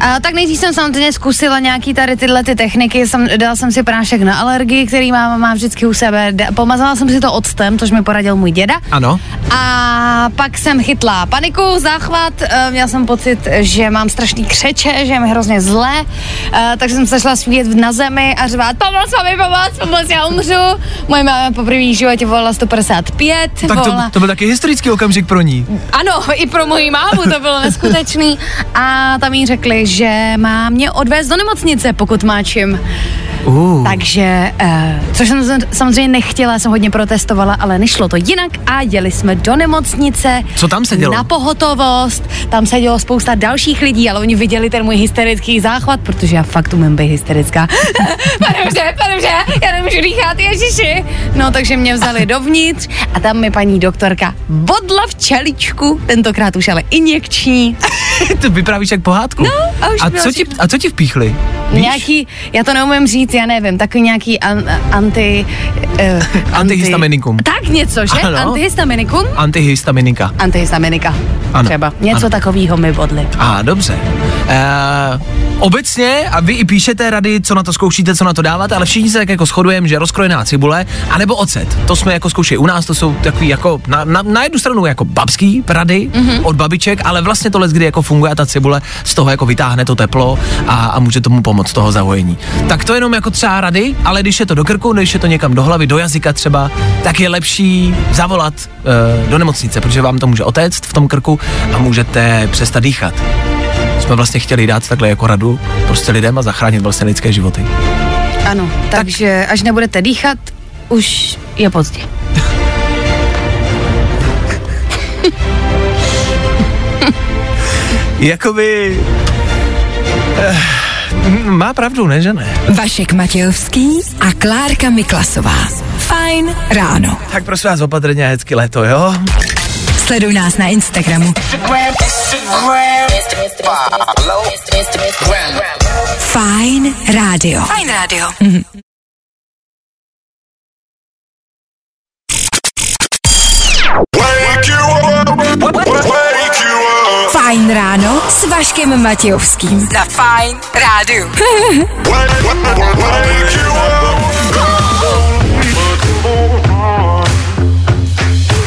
[SPEAKER 4] A, tak nejdřív jsem samozřejmě zkusila nějaký tady tyhle ty techniky, jsem, dala jsem si prášek na alergii, který mám, mám vždycky u sebe, Da- pomazala jsem si to octem, což mi poradil můj děda.
[SPEAKER 3] Ano.
[SPEAKER 4] A pak jsem chytla paniku, záchvat, eh, měla jsem pocit, že mám strašný křeče, že je mi hrozně zlé, eh, takže jsem se šla svíjet na zemi a řvát, pomoc, mami, pomoc, pomoc, já umřu. Moje máma po první životě volala 155,
[SPEAKER 3] Tak to,
[SPEAKER 4] volala,
[SPEAKER 3] to byl taky historický okamžik pro ní.
[SPEAKER 4] ano, i pro moji mámu to bylo neskutečný. A tam jí řekli, že má mě odvést do nemocnice, pokud má čím.
[SPEAKER 3] Uh.
[SPEAKER 4] Takže, uh, což jsem sam- samozřejmě nechtěla, jsem hodně protestovala, ale nešlo to jinak a jeli jsme do nemocnice.
[SPEAKER 3] Co tam se dělo?
[SPEAKER 4] Na pohotovost, tam se dělo spousta dalších lidí, ale oni viděli ten můj hysterický záchvat, protože já fakt umím být hysterická. [LAUGHS] pane bože, pane bože, já nemůžu dýchat, ježiši. No, takže mě vzali [LAUGHS] dovnitř a tam mi paní doktorka bodla v čeličku, tentokrát už ale injekční.
[SPEAKER 3] to vyprávíš jak pohádku.
[SPEAKER 4] No, a už
[SPEAKER 3] a, co ti, a co ti vpíchli? Víš?
[SPEAKER 4] Nějaký, já to neumím říct, já nevím, takový nějaký an, anti... Uh, [LAUGHS]
[SPEAKER 3] Antihistaminikum.
[SPEAKER 4] Tak něco, že?
[SPEAKER 3] Ano.
[SPEAKER 4] Antihistaminikum?
[SPEAKER 3] Antihistaminika.
[SPEAKER 4] Antihistaminika.
[SPEAKER 3] Ano,
[SPEAKER 4] Třeba. Něco
[SPEAKER 3] ano.
[SPEAKER 4] takového mi bodli.
[SPEAKER 3] A dobře. Uh, obecně, a vy i píšete rady, co na to zkoušíte, co na to dáváte, ale všichni se tak jako shodujeme, že rozkrojená cibule, anebo ocet. To jsme jako zkoušeli u nás, to jsou takový jako na, na, na jednu stranu jako babský rady mm-hmm. od babiček, ale vlastně tohle, kdy jako funguje ta cibule, z toho jako vytáhne to teplo a, a může tomu pomoct toho zahojení. Tak to jenom jako třeba rady, ale když je to do krku, když je to někam do hlavy, do jazyka třeba, tak je lepší zavolat uh, do nemocnice, protože vám to může otéct v tom krku a můžete přestat dýchat jsme vlastně chtěli dát takhle jako radu prostě lidem a zachránit vlastně lidské životy.
[SPEAKER 4] Ano, takže až nebudete dýchat, už je pozdě. [LAUGHS]
[SPEAKER 3] Jakoby... Eh, má pravdu, ne, že ne?
[SPEAKER 2] Vašek Matějovský a Klárka Miklasová. Fajn ráno.
[SPEAKER 3] Tak prosím vás opatrně a hezky léto, jo?
[SPEAKER 2] Sleduj nás na Instagramu. Fajn rádio. Fajn rádio. Mhm. S Vaškem Matějovským. Na Fajn rádiu.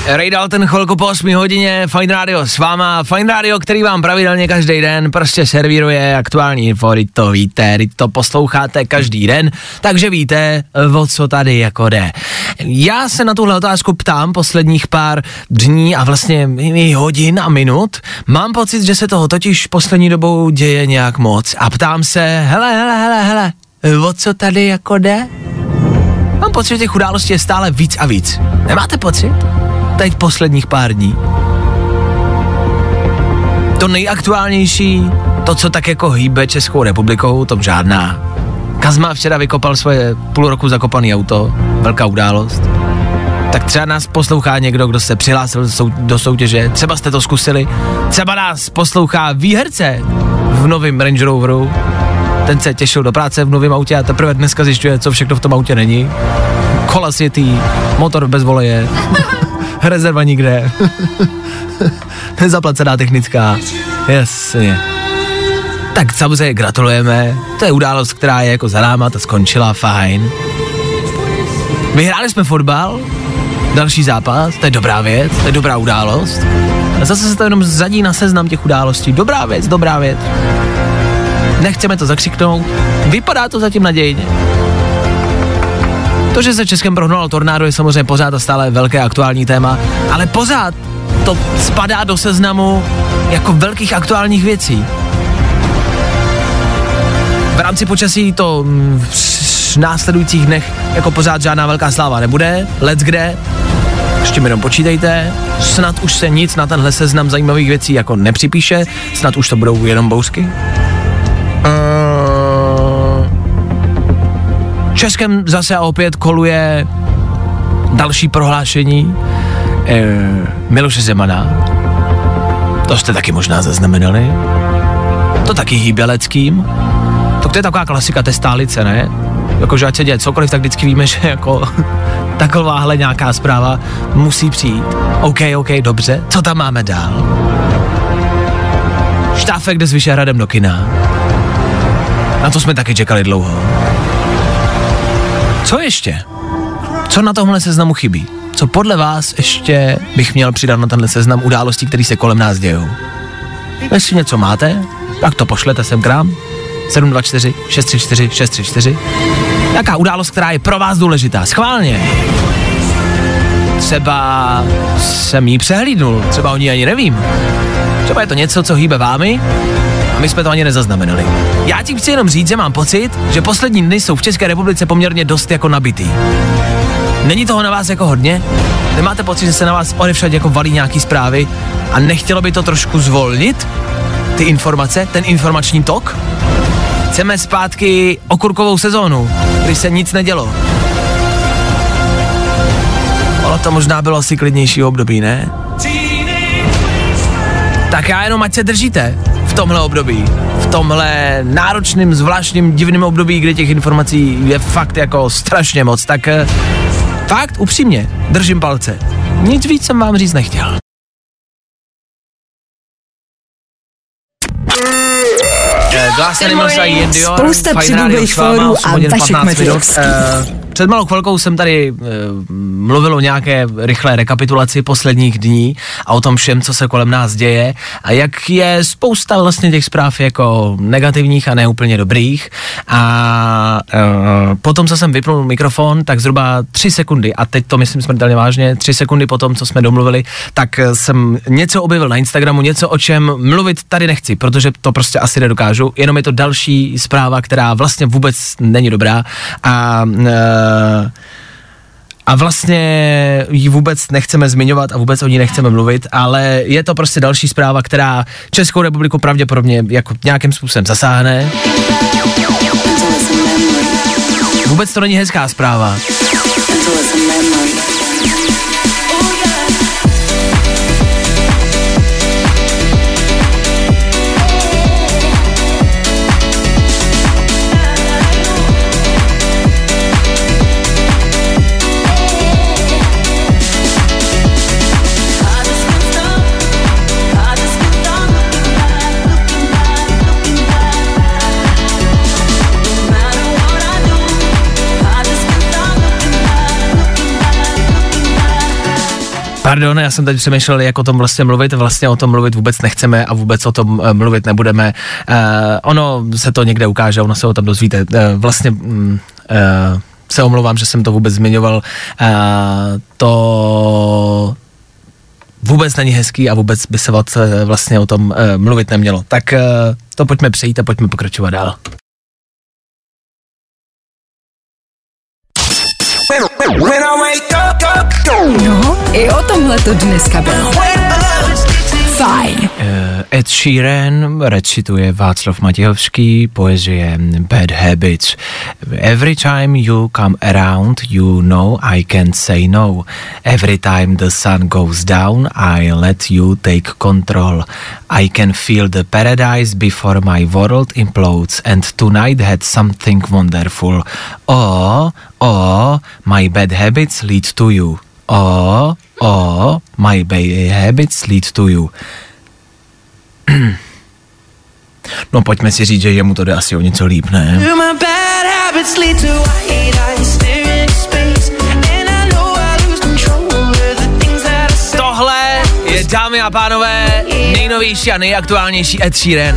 [SPEAKER 3] Ray Dalton chvilku po 8 hodině, Fine Radio s váma, Fine Radio, který vám pravidelně každý den prostě servíruje aktuální info, to víte, to posloucháte každý den, takže víte, o co tady jako jde. Já se na tuhle otázku ptám posledních pár dní a vlastně i hodin a minut. Mám pocit, že se toho totiž poslední dobou děje nějak moc a ptám se, hele, hele, hele, hele, o co tady jako jde? Mám pocit, že těch událostí je stále víc a víc. Nemáte pocit? Teď posledních pár dní. To nejaktuálnější, to, co tak jako hýbe Českou republikou, tom žádná. Kazma včera vykopal svoje půl roku zakopané auto, velká událost. tak třeba nás poslouchá někdo, kdo se přihlásil do sou- do soutěže, třeba jste to zkusili, třeba nás poslouchá výherce v novém Range Roveru, ten se těšil do práce v novém autě a teprve dneska zjišťuje, co všechno v tom autě není. Kola světý, motor bez voleje, rezerva nikde, [LAUGHS] nezaplacená technická, jasně. Tak samozřejmě gratulujeme, to je událost, která je jako za náma, ta skončila, fajn. Vyhráli jsme fotbal, další zápas, to je dobrá věc, to je dobrá událost. A zase se to jenom zadí na seznam těch událostí. Dobrá věc, dobrá věc. Nechceme to zakřiknout, vypadá to zatím nadějně. To, že se Českem prohnalo tornádo, je samozřejmě pořád a stále velké aktuální téma, ale pořád to spadá do seznamu jako velkých aktuálních věcí. V rámci počasí to mm, v následujících dnech jako pořád žádná velká sláva nebude, let's kde, ještě mi jenom počítejte, snad už se nic na tenhle seznam zajímavých věcí jako nepřipíše, snad už to budou jenom bousky. Uh, Českem zase a opět koluje další prohlášení eh, Miloše Zemana. To jste taky možná zaznamenali. To taky hýběleckým. Tak to je taková klasika té stálice, ne? Jakože ať se děje cokoliv, tak vždycky víme, [LAUGHS] že jako takováhle nějaká zpráva musí přijít. OK, OK, dobře. Co tam máme dál? Štáfek jde s Vyšehradem do kina. Na to jsme taky čekali dlouho. Co ještě? Co na tomhle seznamu chybí? Co podle vás ještě bych měl přidat na tenhle seznam událostí, které se kolem nás dějou? Jestli něco máte, tak to pošlete sem k nám. 724 634 634. Jaká událost, která je pro vás důležitá? Schválně. Třeba jsem jí přehlídnul, třeba o ní ani nevím. Třeba je to něco, co hýbe vámi my jsme to ani nezaznamenali. Já tím chci jenom říct, že mám pocit, že poslední dny jsou v České republice poměrně dost jako nabitý. Není toho na vás jako hodně? Nemáte pocit, že se na vás odevšad jako valí nějaký zprávy a nechtělo by to trošku zvolnit? Ty informace, ten informační tok? Chceme zpátky okurkovou sezónu, kdy se nic nedělo. Ono to možná bylo asi klidnější období, ne? Tak já jenom ať se držíte v tomhle období. V tomhle náročným, zvláštním, divným období, kde těch informací je fakt jako strašně moc. Tak eh, fakt upřímně, držím palce. Nic víc jsem vám říct nechtěl. Eh, Glass Animals a Ian Dior,
[SPEAKER 2] Spousta
[SPEAKER 3] váma,
[SPEAKER 2] fórů
[SPEAKER 3] 8
[SPEAKER 2] a Vašek
[SPEAKER 3] 15 minut.
[SPEAKER 2] Matějovský.
[SPEAKER 3] Před malou chvilkou jsem tady e, mluvil o nějaké rychlé rekapitulaci posledních dní a o tom všem, co se kolem nás děje a jak je spousta vlastně těch zpráv jako negativních a neúplně dobrých. A e, potom, co jsem vypnul mikrofon, tak zhruba tři sekundy a teď to myslím smrtelně vážně, tři sekundy potom, co jsme domluvili, tak eh, jsem něco objevil na Instagramu, něco o čem mluvit tady nechci, protože to prostě asi nedokážu, jenom je to další zpráva, která vlastně vůbec není dobrá. A e, a vlastně ji vůbec nechceme zmiňovat a vůbec o ní nechceme mluvit, ale je to prostě další zpráva, která Českou republiku pravděpodobně jako nějakým způsobem zasáhne. Vůbec to není hezká zpráva. Pardon, já jsem teď přemýšlel, jak o tom vlastně mluvit. Vlastně o tom mluvit vůbec nechceme a vůbec o tom uh, mluvit nebudeme. Uh, ono se to někde ukáže, ono se o tom dozvíte. Uh, vlastně uh, se omlouvám, že jsem to vůbec zmiňoval. Uh, to vůbec není hezký a vůbec by se vlastně o tom uh, mluvit nemělo. Tak uh, to pojďme přejít a pojďme pokračovat dál.
[SPEAKER 2] I o tomhle to dneska bylo. Fajn.
[SPEAKER 3] Uh, Ed Sheeran, recituje Václav Matějovský, poezie Bad Habits. Every time you come around, you know I can't say no. Every time the sun goes down, I let you take control. I can feel the paradise before my world implodes and tonight had something wonderful. Oh, oh, my bad habits lead to you. Oh, oh, my bad habits lead to you. No pojďme si říct, že jemu to jde asi o něco líp, ne? Tohle je, dámy a pánové, nejnovější a nejaktuálnější Ed Sheeran.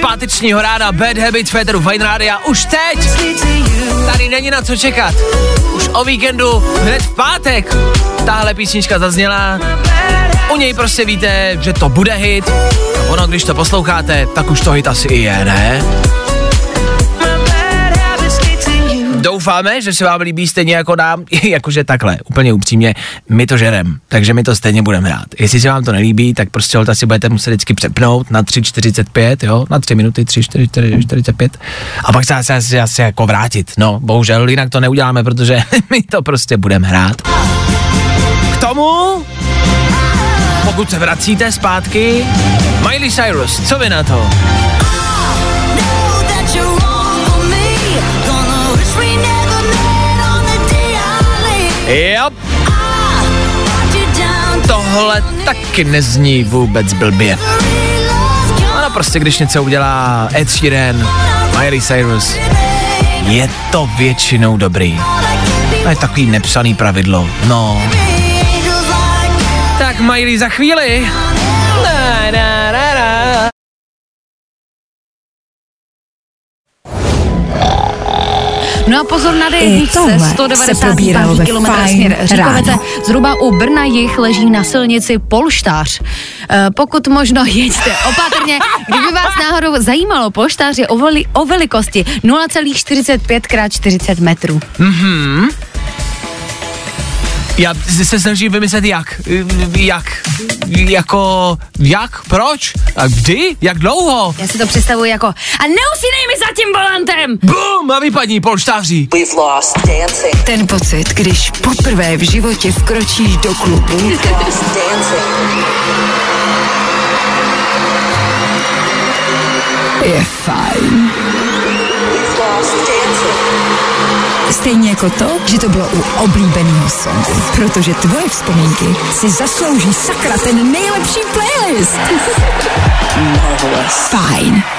[SPEAKER 3] Pátečního rána Bad Habits Féteru Fine Rádia už teď. Tady není na co čekat. Už o víkendu, hned v pátek. Tahle písnička zazněla. U něj prostě víte, že to bude hit. Ono, když to posloucháte, tak už to hit asi i je, ne? Doufáme, že se vám líbí stejně jako nám, [LAUGHS] jakože takhle, úplně upřímně, my to žerem, takže my to stejně budeme hrát. Jestli se vám to nelíbí, tak prostě holta si budete muset vždycky přepnout na 3.45, jo, na 3 minuty, 3, 4, 4, 45 a pak se asi, asi, asi jako vrátit, no, bohužel jinak to neuděláme, protože [LAUGHS] my to prostě budeme hrát. K tomu, pokud se vracíte zpátky, Miley Cyrus, co vy na to? Yep. Tohle taky nezní vůbec blbě. Ano, prostě když něco udělá Ed Sheeran, Miley Cyrus, je to většinou dobrý. To je takový nepsaný pravidlo. No. Tak Miley za chvíli.
[SPEAKER 4] No a pozor na
[SPEAKER 2] I
[SPEAKER 4] D1
[SPEAKER 2] tohle se
[SPEAKER 4] 195
[SPEAKER 2] probíralo ve
[SPEAKER 4] km směr Říkovete, zhruba u Brna jich leží na silnici Polštář. E, pokud možno [LAUGHS] jeďte opatrně. Kdyby vás náhodou zajímalo, polštář je o, veli, o velikosti 0,45 x 40 metrů.
[SPEAKER 3] Já se snažím vymyslet jak. Jak. Jako, jak? Proč? A kdy? Jak dlouho?
[SPEAKER 4] Já si to představuji jako a neusínej mi za tím volantem!
[SPEAKER 3] Bum! A vypadní polštáří.
[SPEAKER 10] We've lost dancing.
[SPEAKER 2] Ten pocit, když poprvé v životě vkročíš do klubu, je fajn.
[SPEAKER 10] We've lost dancing.
[SPEAKER 2] Stejně jako to, že to bylo u oblíbeného songu. Protože tvoje vzpomínky si zaslouží sakra ten nejlepší playlist. Fajn.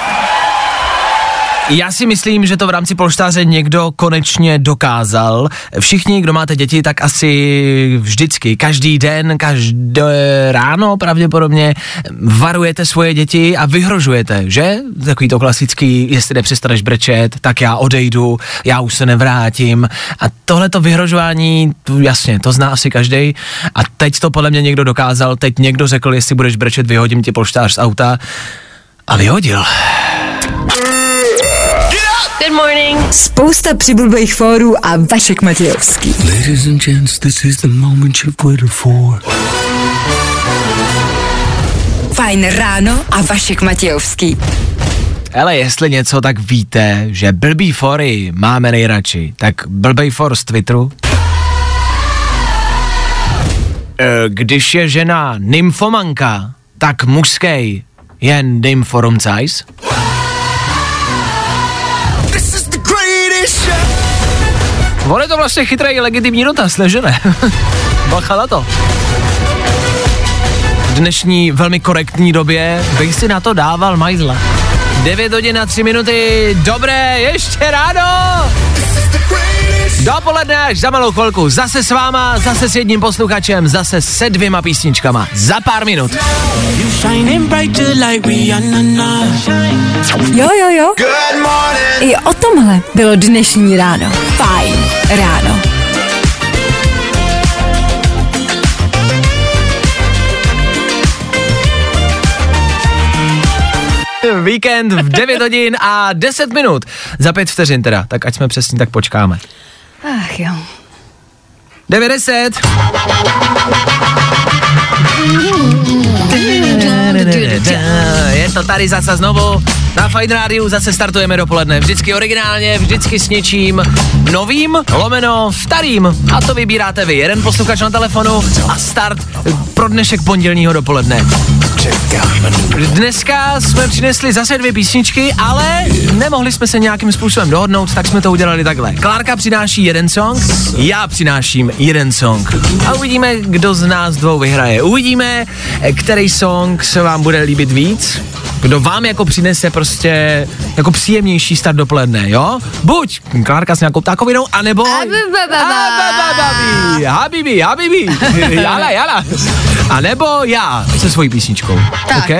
[SPEAKER 3] Já si myslím, že to v rámci polštáře někdo konečně dokázal. Všichni, kdo máte děti, tak asi vždycky, každý den, každé ráno pravděpodobně varujete svoje děti a vyhrožujete, že? Takový to klasický, jestli nepřestaneš brečet, tak já odejdu, já už se nevrátím. A tohle to vyhrožování, jasně, to zná asi každý. A teď to podle mě někdo dokázal, teď někdo řekl, jestli budeš brečet, vyhodím ti polštář z auta. A vyhodil.
[SPEAKER 1] Good morning.
[SPEAKER 2] Spousta přibulbých fórů a Vašek Matějovský.
[SPEAKER 9] Ladies and gents, this is the moment you've waited for.
[SPEAKER 2] Fajn ráno a Vašek Matějovský.
[SPEAKER 3] Ale jestli něco, tak víte, že blbý fory máme nejradši. Tak blbej for z Twitteru. E, Když je žena nymfomanka, tak mužský je nymforumcajs. On je to vlastně chytrý legitimní dotaz, ne že ne? [LAUGHS] Bacha na to. V dnešní velmi korektní době bych si na to dával majzla. 9 hodin a 3 minuty, dobré, ještě ráno! Dopoledne až za malou chvilku, zase s váma, zase s jedním posluchačem, zase se dvěma písničkama, za pár minut.
[SPEAKER 2] Jo, jo, jo. I o tomhle bylo dnešní ráno. Fajn ráno.
[SPEAKER 3] Víkend v 9 hodin a 10 minut. Za 5 vteřin teda, tak ať jsme přesně tak počkáme.
[SPEAKER 4] Ach jo.
[SPEAKER 3] 90. Je to tady zase znovu. Na Fine Rádiu zase startujeme dopoledne. Vždycky originálně, vždycky s něčím novým, lomeno starým. A to vybíráte vy. Jeden posluchač na telefonu a start pro dnešek pondělního dopoledne. Dneska jsme přinesli zase dvě písničky, ale nemohli jsme se nějakým způsobem dohodnout, tak jsme to udělali takhle. Klárka přináší jeden song, já přináším jeden song. A uvidíme, kdo z nás dvou vyhraje. Uvidíme, který song se vám bude líbit víc, kdo vám jako přinese prostě jako příjemnější start dopoledne, jo? Buď Klárka s nějakou takovinou, anebo... Habibi, habibi, habibi, [LAUGHS] jala, jala. A nebo já se svojí písničkou,
[SPEAKER 4] Tak.
[SPEAKER 3] OK?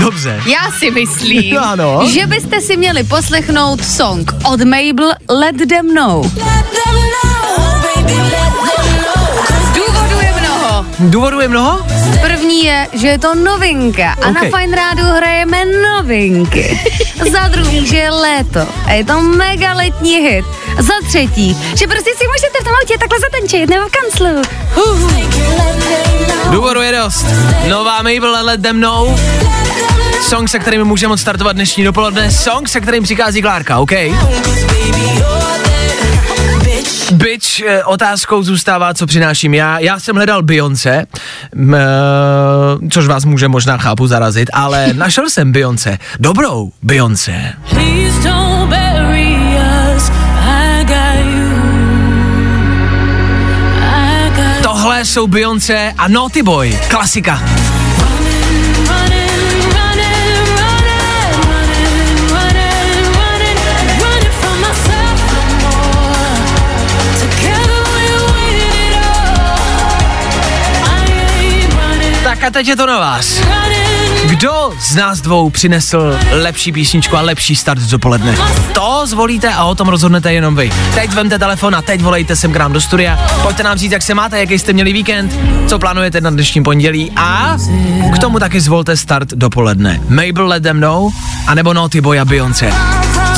[SPEAKER 3] Dobře.
[SPEAKER 4] Já si myslím, [LAUGHS]
[SPEAKER 3] Ano.
[SPEAKER 4] že byste si měli poslechnout song od Mabel Let Them Know. Důvodů je mnoho.
[SPEAKER 3] Důvodů je mnoho?
[SPEAKER 4] První je, že je to novinka a
[SPEAKER 3] Ok.
[SPEAKER 4] na Fine Rádu hrajeme novinky. [LAUGHS] Za druhý, že je léto a je to mega letní hit. Za třetí, že prostě si můžete v tom autě takhle zatančit nebo v kanclu. Uh.
[SPEAKER 3] Důvodu je dost. Nová Mabel Let Them Know. Song, se kterým můžeme odstartovat dnešní dopoledne. Song, se kterým přichází Klárka, OK? Bitch, eh, otázkou zůstává, co přináším já. Já jsem hledal Beyoncé, eh, což vás může možná chápu zarazit, ale [LAUGHS] našel jsem Beyoncé. Dobrou Beyoncé.
[SPEAKER 1] Please don't bury us. I got you. I got
[SPEAKER 3] Tohle jsou Beyoncé a Naughty Boy, klasika. A teď je to na vás. Kdo z nás dvou přinesl lepší písničku a lepší start dopoledne? To zvolíte a o tom rozhodnete jenom vy. Teď vemte telefon a teď volejte sem k nám do studia. Pojďte nám říct, jak se máte, jaký jste měli víkend, co plánujete na dnešním pondělí a k tomu taky zvolte start dopoledne. Mabel Let Them Know a nebo Naughty Boy a Beyoncé.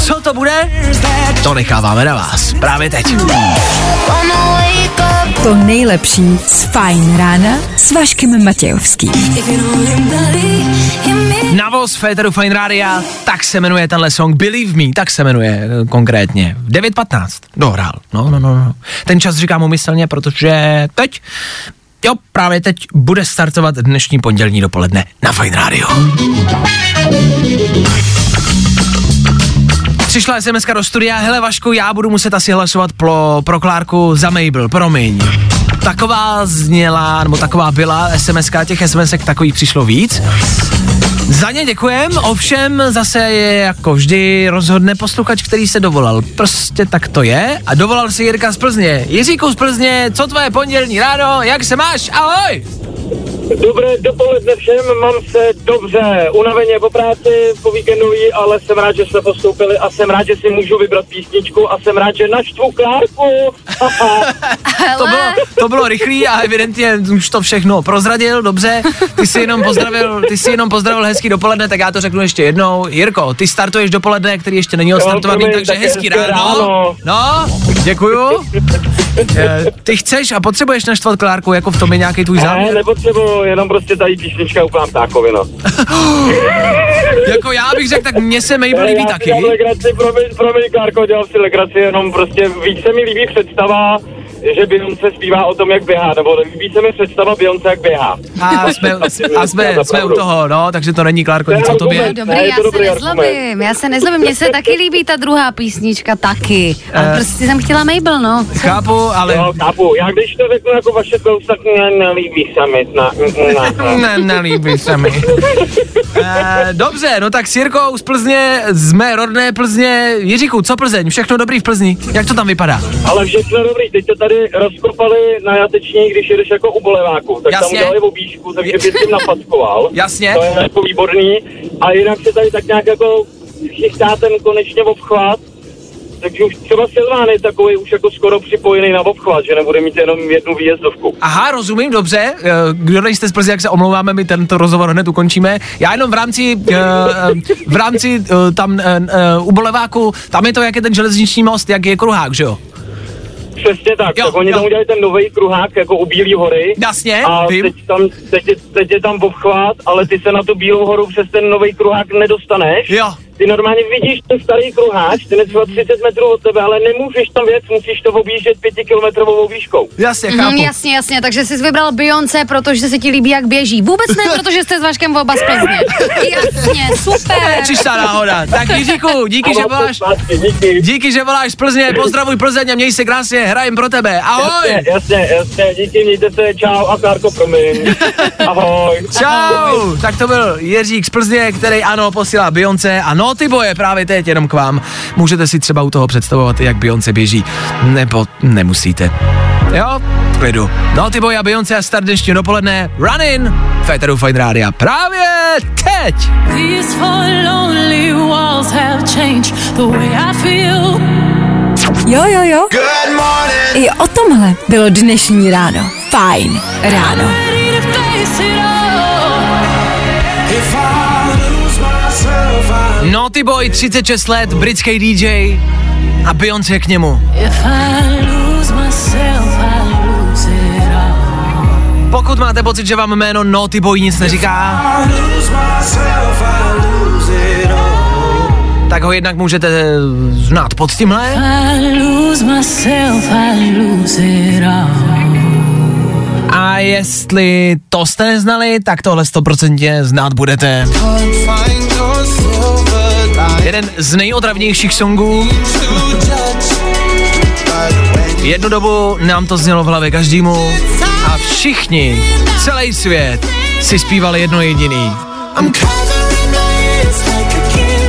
[SPEAKER 3] Co to bude? To necháváme na vás. Právě teď.
[SPEAKER 2] To nejlepší z Fajn rána s Vaškem Matějovským.
[SPEAKER 3] Na voz Féteru Fine Rádia, tak se jmenuje tenhle song Believe Me, tak se jmenuje eh, konkrétně. 9.15 dohrál, no, no, no, no. Ten čas říkám umyslně, protože teď, jo, právě teď bude startovat dnešní pondělní dopoledne na Fine Radio. Přišla sms do studia, hele Vašku, já budu muset asi hlasovat pro, pro Klárku za Mabel, promiň. Taková zněla, nebo taková byla sms těch sms takových přišlo víc. Za ně děkujem, ovšem zase je jako vždy rozhodne posluchač, který se dovolal. Prostě tak to je a dovolal si Jirka z Plzně. Jiříku z Plzně, co tvoje pondělní ráno, jak se máš, ahoj!
[SPEAKER 6] Dobré dopoledne všem, mám se dobře, unaveně po práci, po víkendový, ale jsem rád, že jsme postoupili a jsem rád, že si můžu vybrat písničku a jsem rád, že naštvu Klárku.
[SPEAKER 3] To bylo, to bylo rychlý a evidentně už to všechno prozradil, dobře. Ty si jenom pozdravil, ty si jenom pozdravil hezký dopoledne, tak já to řeknu ještě jednou. Jirko, ty startuješ dopoledne, který ještě není odstartovaný,
[SPEAKER 6] promiň,
[SPEAKER 3] takže
[SPEAKER 6] tak
[SPEAKER 3] hezký ráno.
[SPEAKER 6] ráno.
[SPEAKER 3] No, děkuju. Eh, Ty chceš a potřebuješ naštvat Klárku, jako v tom je nějaký tvůj
[SPEAKER 6] Ne,
[SPEAKER 3] záměr?
[SPEAKER 6] Jenom prostě tady písnička úplná ptákovina. [GASPS]
[SPEAKER 3] Jako já bych řekl, tak mně se Mabel líbí
[SPEAKER 6] Já si
[SPEAKER 3] taky.
[SPEAKER 6] dělám legraci, promiň, promiň, Klárko, dělám si legraci, jenom prostě víc se mi líbí představa, že Beyoncé zpívá o tom, jak běhá, nebo líbí se mi představa Beyoncé, jak běhá.
[SPEAKER 3] A jsme, a jsme, jsme u toho, no, takže to není Klárko nic o tobě.
[SPEAKER 4] Dobrý,
[SPEAKER 6] Ne,
[SPEAKER 4] já
[SPEAKER 6] to
[SPEAKER 4] se nezlobím, já se nezlobím, mně se taky líbí ta druhá písnička, taky. Ale
[SPEAKER 3] Eh.
[SPEAKER 4] prostě jsem chtěla Mabel, no.
[SPEAKER 3] Chápu, ale
[SPEAKER 6] Jo, chápu, já když to řeknu jako vaše kous, tak mě nelíbí se mi, na, na, na.
[SPEAKER 3] Ne, nelíbí se mi. [LAUGHS] E, dobře, no tak s Jirkou z Plzně, z mé rodné Plzně. Jiříku, co Plzeň? Všechno dobrý v Plzni? Jak to tam vypadá?
[SPEAKER 6] Ale všechno dobrý, teď to tady rozkopali na jateční, když jedeš jako u boleváku, tak
[SPEAKER 3] Jasně.
[SPEAKER 6] tam udělali obíšku, takže bys tím napackoval.
[SPEAKER 3] Jasně.
[SPEAKER 6] To je jako výborný. A jinak se tady tak nějak jako chystá ten konečně obchvat, takže už třeba Silván je takový už jako skoro připojený na obchvat, že nebude mít jenom jednu výjezdovku.
[SPEAKER 3] Aha, rozumím, dobře. E, Kdo nejste z Plzně, jak se omlouváme, my tento rozhovor hned ukončíme. Já jenom v rámci, e, v rámci e, tam u Boleváku, tam je to, jak je ten železniční most, jak je kruhák, že jo?
[SPEAKER 6] Přesně tak,
[SPEAKER 3] Jo,
[SPEAKER 6] tak oni
[SPEAKER 3] jo.
[SPEAKER 6] tam udělali ten nový kruhák jako u Bílý hory.
[SPEAKER 3] Jasně,
[SPEAKER 6] A
[SPEAKER 3] vím.
[SPEAKER 6] teď, tam, teď, je- teď je tam obchvat, ale ty se na tu Bílou horu přes ten nový kruhák nedostaneš.
[SPEAKER 3] Jo.
[SPEAKER 6] Ty normálně vidíš ten starý kruháč, ten je třeba 30 metrů od tebe, ale nemůžeš tam jet, musíš to objíždět pětikilometrovou výškou.
[SPEAKER 3] Jasně,
[SPEAKER 4] Mhm,
[SPEAKER 3] chápu.
[SPEAKER 4] jasně, jasně, takže jsi vybral Beyoncé, protože se ti líbí, jak běží. Vůbec ne, [LAUGHS] protože jste s Vaškem oba z Plzně. Jasně, super.
[SPEAKER 3] Čistá náhoda. Tak Jiříku, díky, že
[SPEAKER 6] Ano,
[SPEAKER 3] voláš.
[SPEAKER 6] zpátky, díky.
[SPEAKER 3] Díky, že voláš z Plzně, pozdravuj Plzeň a měj se krásně, hrajem pro tebe. Ahoj!
[SPEAKER 6] Jasně, jasně, jasně, díky, mějte se, čau a Klárko, promiň. [LAUGHS] Ahoj.
[SPEAKER 3] Čau! Tak to byl Jiřík z Plzně, který ano, posílá Beyoncé a Naughty Boy je právě teď jenom k vám. Můžete si třeba u toho představovat, jak Beyoncé běží, nebo nemusíte. Jo, klidu. Naughty Boy a Beyoncé a start dnešního dopoledne. Run in! Féteru Fine Rádia právě teď!
[SPEAKER 11] These four lonely walls have changed the way I feel.
[SPEAKER 2] Jo, jo, jo. I o tomhle bylo dnešní ráno. Fajn ráno.
[SPEAKER 3] Naughty Boy, 36 let, britský DJ a Beyoncé k němu. Pokud máte pocit, že vám jméno Naughty Boy nic neříká, tak ho jednak můžete znát pod tímhle. A jestli to jste neznali, tak tohle stoprocentně znát budete. Jeden z nejotravnějších songů. Jednu dobu nám to znělo v hlavě každému a všichni, celý svět, si zpívali jedno jediný.
[SPEAKER 11] Covering my ears like a kid.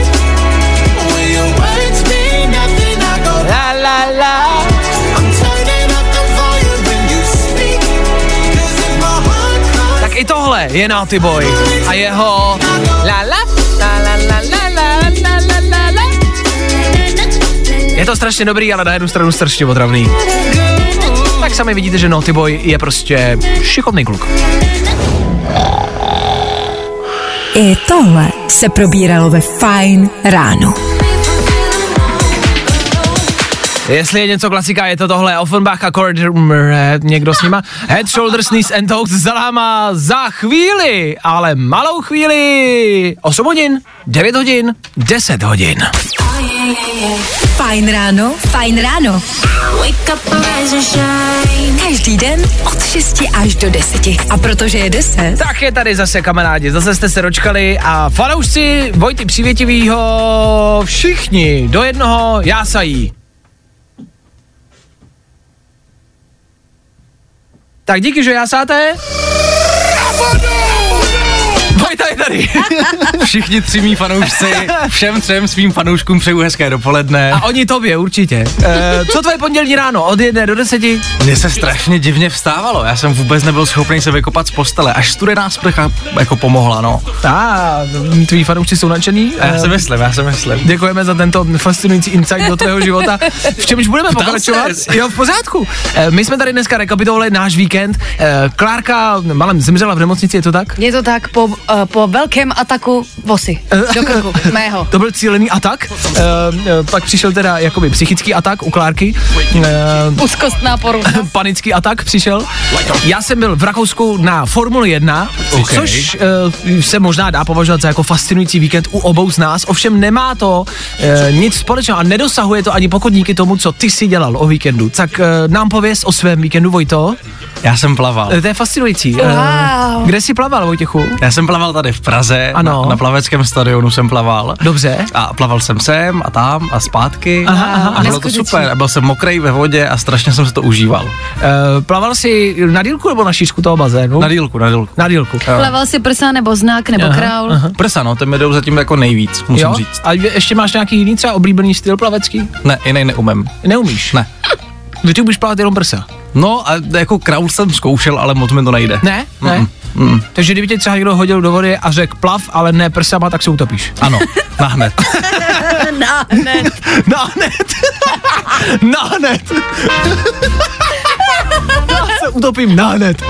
[SPEAKER 3] Je to strašně dobrý, ale na jednu stranu strašně otravný. Tak sami vidíte, že Naughty Boy je prostě šikovný kluk.
[SPEAKER 2] I tohle se probíralo ve Fajn ráno.
[SPEAKER 3] Jestli je něco klasika, je to tohle Offenbach a Cord, někdo s nima. Head, Shoulders, Knees and Toes za náma za chvíli, ale malou chvíli. 8 hodin, 9 hodin, 10 hodin.
[SPEAKER 2] Fajn ráno, fajn ráno.
[SPEAKER 11] wake up and rise and shine.
[SPEAKER 2] Každý den od 6 až do 10. A protože je 10,
[SPEAKER 3] Tak je tady zase kamarádi, zase jste se dočkali a fanoušci Vojty Přívětivýho všichni do jednoho jásají. Tak díky, že jásáte. Vojta tady. [LAUGHS]
[SPEAKER 12] Všichni tři mý fanoušci, všem třem svým fanouškům přeju hezké dopoledne.
[SPEAKER 3] A oni tobě určitě. E, co tvoje pondělí ráno od jedné do deseti?
[SPEAKER 12] Mně se strašně divně vstávalo, já jsem vůbec nebyl schopný se vykopat z postele, až studená sprcha jako pomohla, no.
[SPEAKER 3] A, tví fanoušci jsou nadšený.
[SPEAKER 12] A já si myslím, já si myslím.
[SPEAKER 3] Děkujeme za tento fascinující insight do tvého života. V čemž budeme
[SPEAKER 12] Ptal
[SPEAKER 3] pokračovat?
[SPEAKER 12] ses.
[SPEAKER 3] Jo, v pořádku. Eh, My jsme tady dneska rekapitulovali náš víkend. Eh, Klárka malem zemřela v nemocnici, je to tak?
[SPEAKER 4] Je to tak po, uh, po velkém ataku vosy do krku [LAUGHS] mého.
[SPEAKER 3] To byl cílený atak, eh, eh, pak přišel teda jakoby psychický atak u Klárky, eh,
[SPEAKER 4] Úzkostná porucha. [LAUGHS]
[SPEAKER 3] panický atak přišel. Já jsem byl v Rakousku na Formule 1,
[SPEAKER 12] OK.
[SPEAKER 3] což uh, se možná dá považovat za jako fascinující víkend u obou z nás, ovšem nemá to uh, nic společného a nedosahuje to ani pokud díky tomu, co ty si dělal o víkendu. Tak uh, nám pověz o svém víkendu, Vojto.
[SPEAKER 12] Já jsem plaval.
[SPEAKER 3] Eh, To je fascinující.
[SPEAKER 4] Wow.
[SPEAKER 3] Eh, kde jsi plaval, Vojtěchu?
[SPEAKER 12] Já jsem plaval tady v Praze,
[SPEAKER 3] Ano.
[SPEAKER 12] Na, na plaveckém stadionu jsem plaval.
[SPEAKER 3] Dobře.
[SPEAKER 12] A plaval jsem sem a tam a zpátky.
[SPEAKER 3] Aha, aha,
[SPEAKER 12] a bylo to
[SPEAKER 4] neskutečný.
[SPEAKER 12] super. A byl jsem mokrý ve vodě a strašně jsem se to užíval.
[SPEAKER 3] Uh, plaval jsi na dílku nebo na šířku toho bazénu?
[SPEAKER 12] Na dílku, na dílku.
[SPEAKER 3] Na dílku.
[SPEAKER 4] Plaval si prsa nebo znak nebo
[SPEAKER 3] Aha,
[SPEAKER 4] král.
[SPEAKER 3] aha.
[SPEAKER 12] Prsa, no, ten mi jdou zatím jako nejvíc, musím
[SPEAKER 3] Jo?
[SPEAKER 12] říct.
[SPEAKER 3] A je- ještě máš nějaký jiný třeba oblíbený styl plavecký?
[SPEAKER 12] Ne, jiný neumím.
[SPEAKER 3] Neumíš?
[SPEAKER 12] Ne.
[SPEAKER 3] Vy ty budeš plavat jenom prsa?
[SPEAKER 12] No a jako kraul jsem zkoušel, ale moc mi to nejde.
[SPEAKER 3] Ne? Ne?
[SPEAKER 12] Mm-mm. Mm.
[SPEAKER 3] Takže kdyby tě třeba někdo hodil do vody a řekl plav, ale ne prsama, tak se utopíš.
[SPEAKER 12] Ano, nahned.
[SPEAKER 4] Na, ne.
[SPEAKER 3] Na hned. [LAUGHS] na hned. [LAUGHS] [LAUGHS] Já se utopím na hned.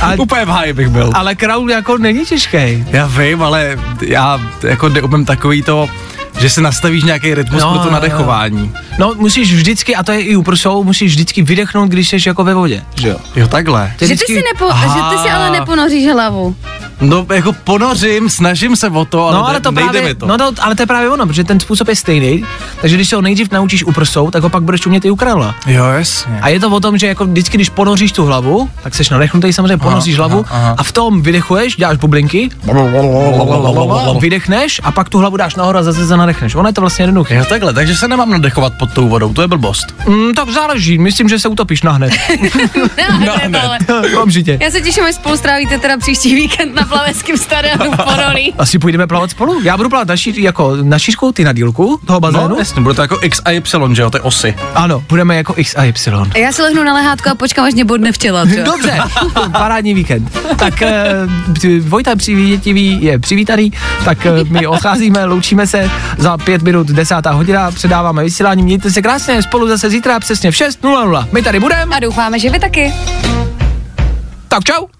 [SPEAKER 3] Ale,
[SPEAKER 12] Úplně v háji bych byl.
[SPEAKER 3] ale kraul jako není těžký.
[SPEAKER 12] Já vím, ale já jako neumím takový to, že si nastavíš nějaký rytmus
[SPEAKER 3] No,
[SPEAKER 12] pro to
[SPEAKER 3] jo,
[SPEAKER 12] nadechování.
[SPEAKER 3] No, musíš vždycky, a to je i u prsou, musíš vždycky vydechnout, když jsi jako ve vodě, že jo?
[SPEAKER 12] Jo, takhle.
[SPEAKER 3] Ty
[SPEAKER 4] Že ty, si nepo, že ty si ale neponoříš hlavu.
[SPEAKER 12] No, jako ponořím, snažím se o to, ale,
[SPEAKER 3] no, ale to
[SPEAKER 12] nejde
[SPEAKER 3] právě,
[SPEAKER 12] mi to.
[SPEAKER 3] No, to, ale to je právě ono, protože ten způsob je stejný, takže když se ho nejdřív naučíš u prsou, tak ho pak budeš umět i u krajla.
[SPEAKER 12] Jo, jasně.
[SPEAKER 3] A je to o tom, že jako vždycky, když ponoříš tu hlavu, tak seš nadechnutý, samozřejmě ponoříš
[SPEAKER 12] Aha,
[SPEAKER 3] hlavu
[SPEAKER 12] aha, aha.
[SPEAKER 3] a v tom vydechuješ, děláš bublinky, vydechneš a pak tu hlavu dáš nahoru a zase se nadechneš. Ono je to vlastně jednoduché.
[SPEAKER 12] Jo, takhle, takže se nemám nadechovat pod tou vodou, to je blbost.
[SPEAKER 3] Mm, tak záleží, myslím, že se utopíš na hned.
[SPEAKER 4] No, ne, ale. [LAUGHS]
[SPEAKER 3] Okamžitě.
[SPEAKER 4] Já se těším, až spolu strávíte teda příští víkend na plaveckém stadionu v Porolí. [LAUGHS]
[SPEAKER 3] Asi půjdeme plavat spolu. Já budu plavat na, šíř, jako na šířku, ty na dílku toho bazénu.
[SPEAKER 12] No, jasně, bude to jako X a Y, že jo, ty osy.
[SPEAKER 3] Ano, budeme jako X a Y.
[SPEAKER 4] Já si lehnu na lehátko a počkám, až mě bodne v těle. co?
[SPEAKER 3] Dobře, [LAUGHS] parádní víkend. Tak uh, Vojta přivítivý je přivítaný, tak uh, my odcházíme, loučíme se za pět minut, desátá hodina, předáváme vysílání, mějte se krásně, spolu zase zítra přesně v 6.00. My tady budeme.
[SPEAKER 4] A doufáme, že vy taky.
[SPEAKER 3] Tak čau.